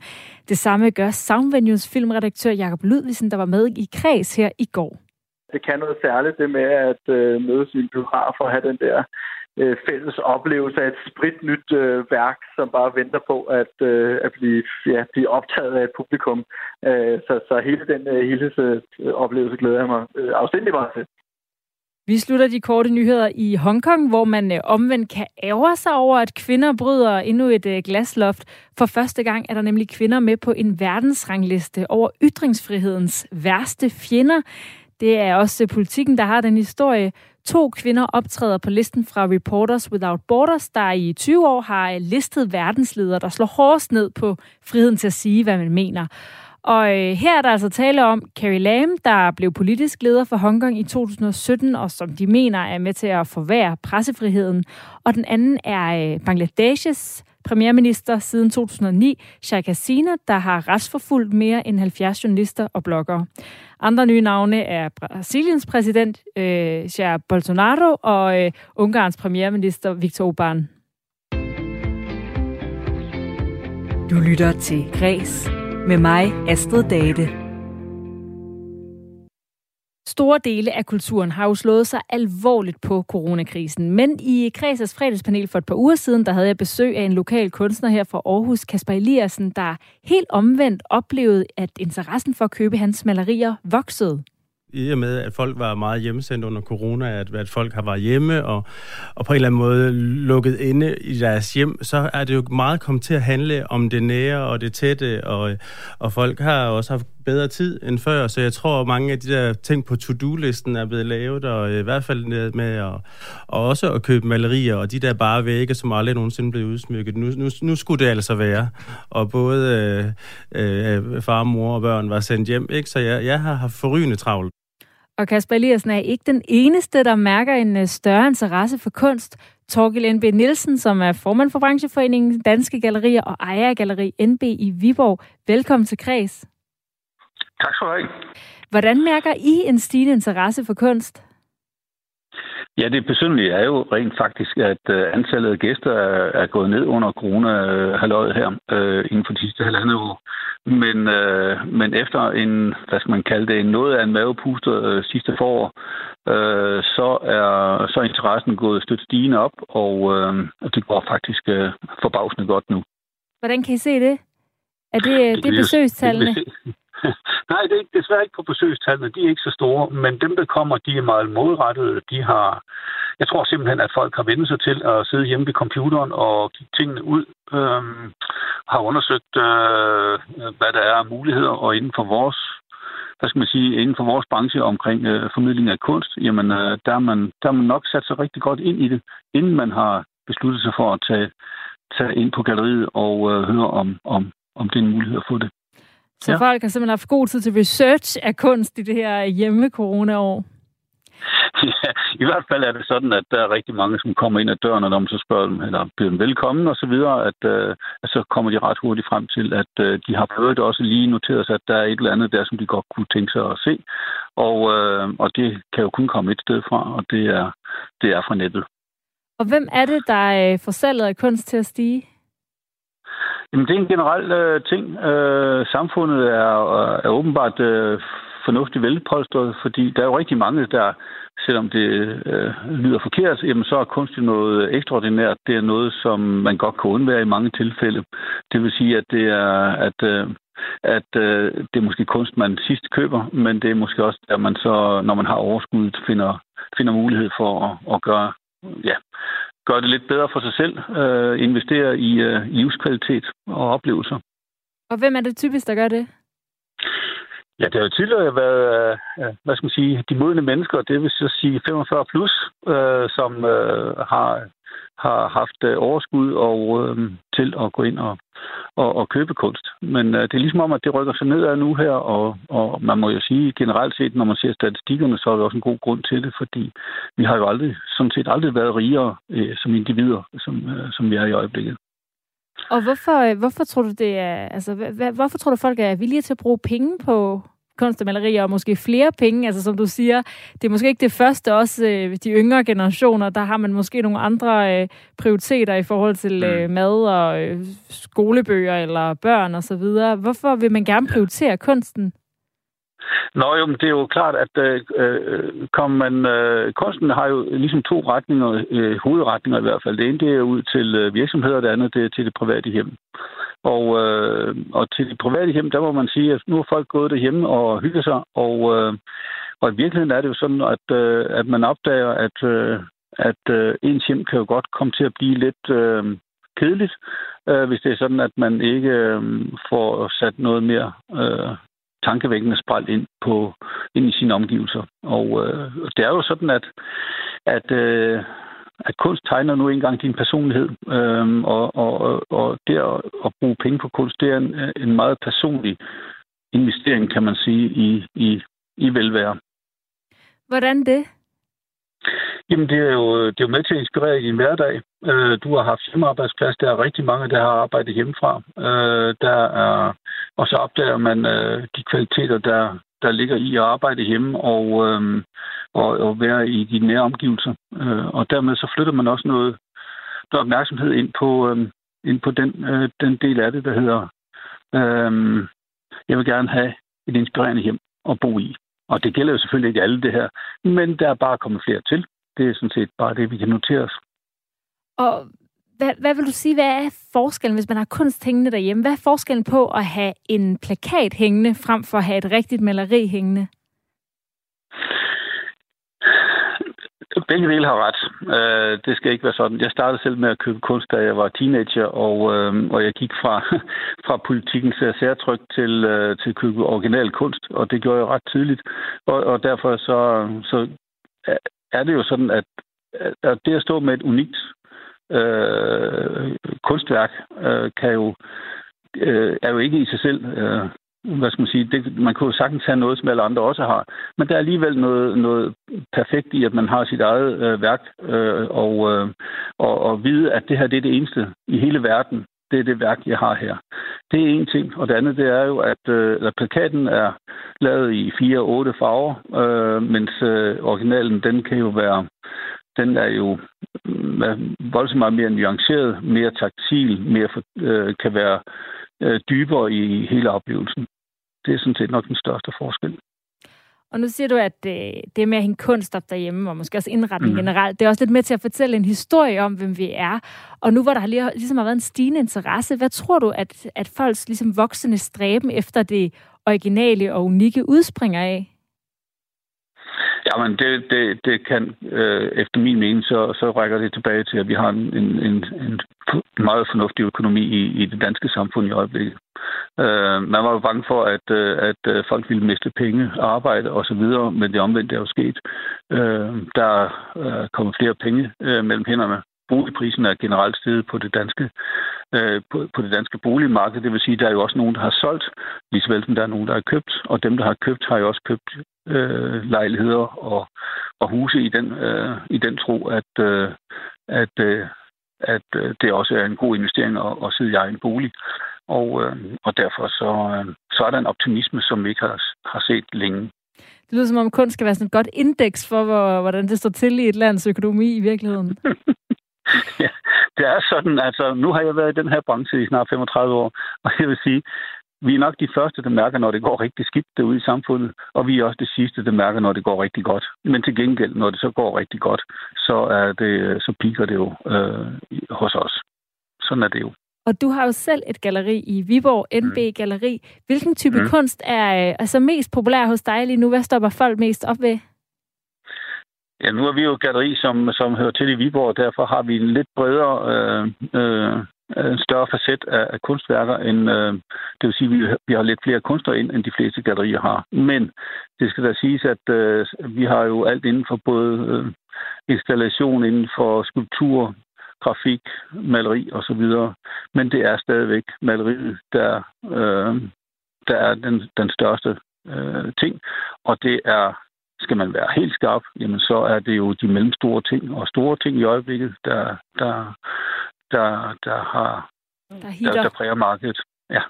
Det samme gør Soundvenues filmredaktør Jakob Ludvigsen, der var med i kreds her i går. Det kan noget særligt, det med at øh, mødes i en biograf og have den der øh, fælles oplevelse af et spritnyt øh, værk, som bare venter på at, øh, at blive, ja, blive optaget af et publikum. Øh, så, så hele den øh, helhedsoplevelse glæder jeg mig øh, afstændig meget til. Vi slutter de korte nyheder i Hongkong, hvor man øh, omvendt kan ære sig over, at kvinder bryder endnu et øh, glasloft. For første gang er der nemlig kvinder med på en verdensrangliste over ytringsfrihedens værste fjender. Det er også politikken, der har den historie. To kvinder optræder på listen fra Reporters Without Borders, der i 20 år har listet verdensledere, der slår hårdest ned på friheden til at sige, hvad man mener. Og øh, her er der altså tale om Carrie Lam, der blev politisk leder for Hongkong i 2017, og som de mener er med til at forvære pressefriheden. Og den anden er øh, Bangladeshs premierminister siden 2009, Sheikh Hasina, der har retsforfulgt mere end 70 journalister og bloggere. Andre nye navne er Brasiliens præsident øh, Jair Bolsonaro og øh, Ungarns premierminister Viktor Orbán. Du lytter til Græs med mig, Astrid Date. Store dele af kulturen har jo slået sig alvorligt på coronakrisen. Men i Kredsers fredagspanel for et par uger siden, der havde jeg besøg af en lokal kunstner her fra Aarhus, Kasper Eliassen, der helt omvendt oplevede, at interessen for at købe hans malerier voksede i og med, at folk var meget hjemmesendt under corona, at, at folk har været hjemme og, og på en eller anden måde lukket inde i deres hjem, så er det jo meget kommet til at handle om det nære og det tætte, og, og folk har også haft bedre tid end før, så jeg tror, at mange af de der ting på to-do-listen er blevet lavet, og øh, i hvert fald med at, og også at købe malerier, og de der bare vægge, som aldrig nogensinde blev udsmykket. Nu, nu, nu skulle det altså være. Og både øh, øh, far, mor og børn var sendt hjem, ikke? så jeg, jeg har haft forrygende travlt. Og Kasper Eliassen er ikke den eneste, der mærker en øh, større interesse for kunst. Torgil NB Nielsen, som er formand for brancheforeningen Danske Gallerier og ejer af Galleri NB i Viborg. Velkommen til Kreds. Tak skal du have. Hvordan mærker I en stigende interesse for kunst? Ja, det besynderlige er jo rent faktisk, at uh, antallet af gæster er, er gået ned under corona-halvøjet her uh, inden for de sidste halvandet år. Men, uh, men efter en, hvad skal man kalde det, en noget af en mavepuster uh, sidste forår, uh, så er så er interessen gået stødt stigende op, og uh, det går faktisk uh, forbavsende godt nu. Hvordan kan I se det? Er det, det, det besøgstallene? Det, Nej, det er desværre ikke på besøgstallene. De er ikke så store, men dem, der kommer, de er meget målrettede. De har, jeg tror simpelthen, at folk har vendt sig til at sidde hjemme ved computeren og kigge tingene ud. Øhm, har undersøgt, øh, hvad der er af muligheder, og inden for vores hvad skal man sige, inden for vores branche omkring øh, formidling af kunst, jamen øh, der, har man, der har man nok sat sig rigtig godt ind i det, inden man har besluttet sig for at tage, tage ind på galleriet og øh, høre om, om, om det er en mulighed at få det. Så ja. folk har simpelthen haft god tid til research af kunst i det her hjemme-corona-år. Ja, i hvert fald er det sådan, at der er rigtig mange, som kommer ind ad døren, og når man så spørger dem, eller bliver dem velkommen og så videre, at, øh, at så kommer de ret hurtigt frem til, at øh, de har prøvet også lige noteret sig, at der er et eller andet der, som de godt kunne tænke sig at se. Og, øh, og det kan jo kun komme et sted fra, og det er, det er fra nettet. Og hvem er det, der får salget af kunst til at stige? Jamen, det er en generel øh, ting. Øh, samfundet er, øh, er åbenbart øh, fornuftigt velpolstret, fordi der er jo rigtig mange, der, selvom det øh, lyder forkert, jamen, så er kunst noget ekstraordinært. Det er noget, som man godt kan undvære i mange tilfælde. Det vil sige, at det er, at, øh, at øh, det er måske kunst, man sidst køber, men det er måske også, at man så, når man har overskud, finder, finder mulighed for at, at gøre ja, gøre det lidt bedre for sig selv, øh, investere i øh, livskvalitet og oplevelser. Og hvem er det typisk, der gør det? Ja, det har jo tidligere været, øh, hvad skal man sige, de modne mennesker, det vil så sige 45 plus, øh, som øh, har har haft øh, overskud og øh, til at gå ind og, og, og købe kunst. Men øh, det er ligesom om, at det rykker sig nedad nu her, og, og man må jo sige generelt set, når man ser statistikkerne, så er der også en god grund til det, fordi vi har jo aldrig, sådan set aldrig været rigere øh, som individer, som, øh, som vi er i øjeblikket. Og hvorfor, øh, hvorfor tror du det er, altså, hvorfor tror du folk er villige til at bruge penge på, kunst og malerier, og måske flere penge. Altså som du siger, det er måske ikke det første, også øh, de yngre generationer, der har man måske nogle andre øh, prioriteter i forhold til øh, mm. mad og øh, skolebøger eller børn og så videre. Hvorfor vil man gerne prioritere kunsten? Nå jo, men det er jo klart, at øh, øh, kom man, øh, kunsten har jo ligesom to retninger, øh, hovedretninger i hvert fald. Det ene det er ud til øh, virksomheder, og det andet det er til det private hjem. Og, øh, og til det private hjem, der må man sige, at nu har folk gået derhjemme og hygget sig, og, øh, og i virkeligheden er det jo sådan, at, øh, at man opdager, at, øh, at øh, ens hjem kan jo godt komme til at blive lidt øh, kedeligt, øh, hvis det er sådan, at man ikke øh, får sat noget mere øh, tankevækkende spræl ind, på, ind i sine omgivelser. Og øh, det er jo sådan, at, at, øh, at kunst tegner nu engang din personlighed, øh, og, og, og det at, at bruge penge på kunst, det er en, en meget personlig investering, kan man sige, i, i, i velvære. Hvordan det? Jamen, det er, jo, det er jo med til at inspirere i din hverdag. Øh, du har haft hjemmearbejdsplads. Der er rigtig mange, der har arbejdet hjemmefra. Øh, der er, og så opdager man øh, de kvaliteter, der, der ligger i at arbejde hjemme og, øh, og, og være i de nære omgivelser. Øh, og dermed så flytter man også noget, noget opmærksomhed ind på, øh, ind på den, den del af det, der hedder, jeg vil gerne have et inspirerende hjem at bo i. Og det gælder jo selvfølgelig ikke alle det her, men der er bare kommet flere til. Det er sådan set bare det, vi kan notere os. Og hvad, hvad vil du sige, hvad er forskellen, hvis man har kunst hængende derhjemme? Hvad er forskellen på at have en plakat hængende, frem for at have et rigtigt maleri hængende? Begge dele har ret. Øh, det skal ikke være sådan. Jeg startede selv med at købe kunst, da jeg var teenager, og, øh, og jeg gik fra, fra politikens særtryk til, øh, til at købe original kunst, og det gjorde jeg ret tidligt. Og, og derfor så, så er det jo sådan, at, at det at stå med et unikt øh, kunstværk øh, kan jo, øh, er jo ikke i sig selv øh, hvad skal man sige, det, man kunne jo sagtens have noget, som alle andre også har. Men der er alligevel noget, noget perfekt i, at man har sit eget øh, værk, øh, og, øh, og, og vide, at det her det er det eneste i hele verden, det er det værk, jeg har her. Det er en ting. Og det andet, det er jo, at, øh, plakaten er lavet i fire otte farver, øh, mens øh, originalen, den kan jo være, den er jo voldsomt meget mere nuanceret, mere taktil, mere øh, kan være øh, dybere i hele oplevelsen. Det er sådan set nok den største forskel. Og nu siger du, at øh, det med at hænge kunst op derhjemme, og måske også indretning mm. generelt, det er også lidt med til at fortælle en historie om, hvem vi er. Og nu hvor der lige, ligesom har været en stigende interesse, hvad tror du, at, at folks ligesom voksende stræben efter det originale og unikke udspringer af? Jamen, det, det, det kan, øh, efter min mening, så, så rækker det tilbage til, at vi har en, en, en, en meget fornuftig økonomi i, i det danske samfund i øjeblikket. Øh, man var jo bange for, at, øh, at øh, folk ville miste penge, arbejde osv., men det omvendte er jo sket. Øh, der øh, er kommet flere penge øh, mellem hænderne boligprisen er generelt steget på det danske øh, på, på det danske boligmarked. Det vil sige, at der er jo også nogen, der har solgt, lige vel som der er nogen, der har købt. Og dem, der har købt, har jo også købt øh, lejligheder og, og huse i den, øh, i den tro, at, øh, at, øh, at øh, det også er en god investering at, at sidde i egen bolig. Og, øh, og derfor så, øh, så er der en optimisme, som vi ikke har, har set længe. Det lyder som om kunst skal være sådan et godt indeks for, hvor, hvordan det står til i et lands økonomi i virkeligheden. ja, det er sådan, altså nu har jeg været i den her branche i snart 35 år, og jeg vil sige, vi er nok de første, der mærker, når det går rigtig skidt derude i samfundet, og vi er også de sidste, der mærker, når det går rigtig godt. Men til gengæld, når det så går rigtig godt, så, er det, så piker det jo øh, hos os. Sådan er det jo. Og du har jo selv et galeri i Viborg, NB mm. Galeri. Hvilken type mm. kunst er altså mest populær hos dig lige nu? Hvad stopper folk mest op ved? Ja, nu er vi jo et galeri, som, som hører til i Viborg, og derfor har vi en lidt bredere, øh, øh, en større facet af, af kunstværker, end, øh, det vil sige, at vi, vi har lidt flere kunstnere ind, end de fleste gallerier har. Men det skal da siges, at øh, vi har jo alt inden for både øh, installation, inden for skulptur, grafik, maleri osv. Men det er stadigvæk maleriet, der, øh, der er den, den største øh, ting, og det er skal man være helt skarp, jamen så er det jo de mellemstore ting og store ting i øjeblikket, der, der, der, der har der, der, der præger markedet. Ja.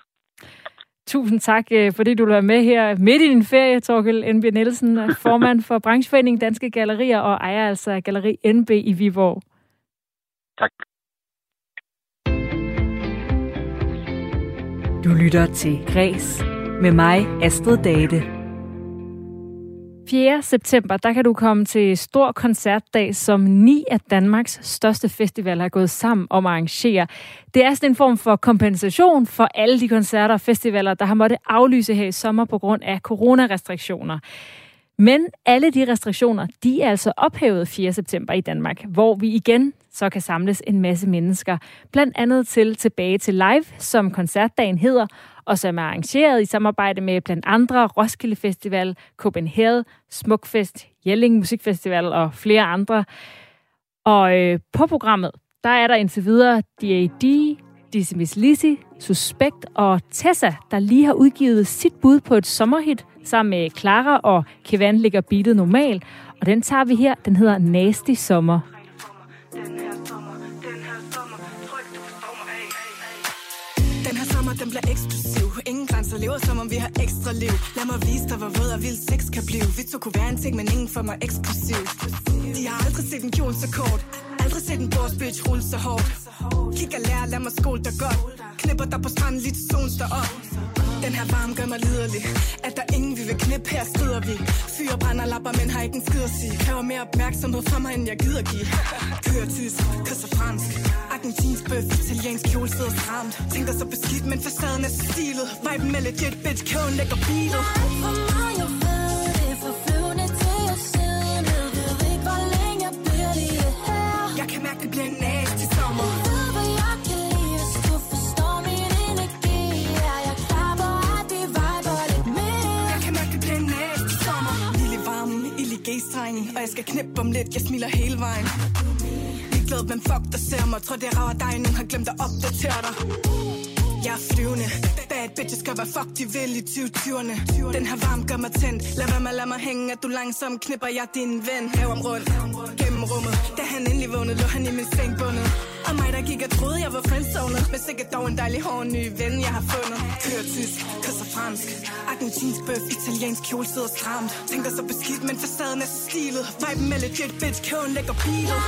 Tusind tak, øh, fordi du er med her midt i din ferie, Torkel NB Nielsen, formand for Brancheforeningen Danske Gallerier og ejer altså af Galleri NB i Viborg. Tak. Du lytter til Græs med mig, Astrid Date. 4. september, der kan du komme til stor koncertdag, som ni af Danmarks største festivaler er gået sammen om at arrangere. Det er sådan en form for kompensation for alle de koncerter og festivaler, der har måttet aflyse her i sommer på grund af coronarestriktioner. Men alle de restriktioner, de er altså ophævet 4. september i Danmark, hvor vi igen så kan samles en masse mennesker. Blandt andet til Tilbage til Live, som koncertdagen hedder, og som er arrangeret i samarbejde med blandt andre Roskilde Festival, Copenhagen, Smukfest, Jelling Musikfestival og flere andre. Og øh, på programmet, der er der indtil videre D.A.D., Dizzy Lizzy, Suspekt og Tessa, der lige har udgivet sit bud på et sommerhit sammen med Clara og Kevin ligger beatet normal. Og den tager vi her. Den hedder Nasty Sommer. Lever, som om vi har ekstra liv. Lad mig vise dig, hvor våd og vild sex kan blive. Vi to kunne være en ting, men ingen for mig eksklusiv De har aldrig set en kjole så kort. Aldrig set en boss bitch rulle så hårdt. Kig og lær, lad mig skole dig godt. Knipper dig på stranden, lidt til solen står op. Den her varme gør mig liderlig At der ingen vi knip, her skrider vi. Fyre brænder lapper, men har ikke en skid at sige. Kræver mere opmærksomhed fra mig, end jeg gider give. Kører tysk, kysser fransk. Argentinsk bøf, italiensk kjole sidder stramt. Tænker så beskidt, men facaden er så stilet. Viben med legit, bitch, køen lægger bilet. For mig skal knippe om lidt, jeg smiler hele vejen. Ligeglad, hvem fuck der ser mig. Tror det rager dig, nogen har glemt at opdatere dig. Jeg er flyvende. Bad bitches gør, hvad fuck de vil i 2020'erne Den her varm gør mig tændt. Lad være med at lade mig hænge, at du langsomt knipper. Jeg din ven, hav om rundt. Gennem rummet. Da han endelig vågnede, lå han i min seng bundet. Og mig der gik og troede, jeg var friendzonet Men sikkert dog en dejlig hård ny ven, jeg har fundet. Kører tysk, kysser fransk. Argentinsk bøf, italiensk kjole sidder stramt. Tænker så beskidt, men facaden er så stilet. Viben med legit bitch, køen lægger pilet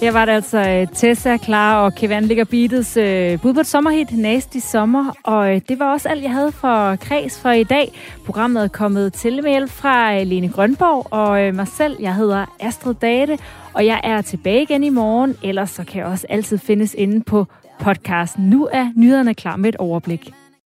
her var det altså øh, Tessa, Clara og Kevin Ligger Beatles øh, bud på et sommerhit, Nasty Sommer. Og øh, det var også alt, jeg havde for Kreds for i dag. Programmet er kommet til med hjælp fra øh, Lene Grønborg og øh, mig selv. Jeg hedder Astrid Date, og jeg er tilbage igen i morgen. Ellers så kan jeg også altid findes inde på podcasten. Nu er nyhederne klar med et overblik.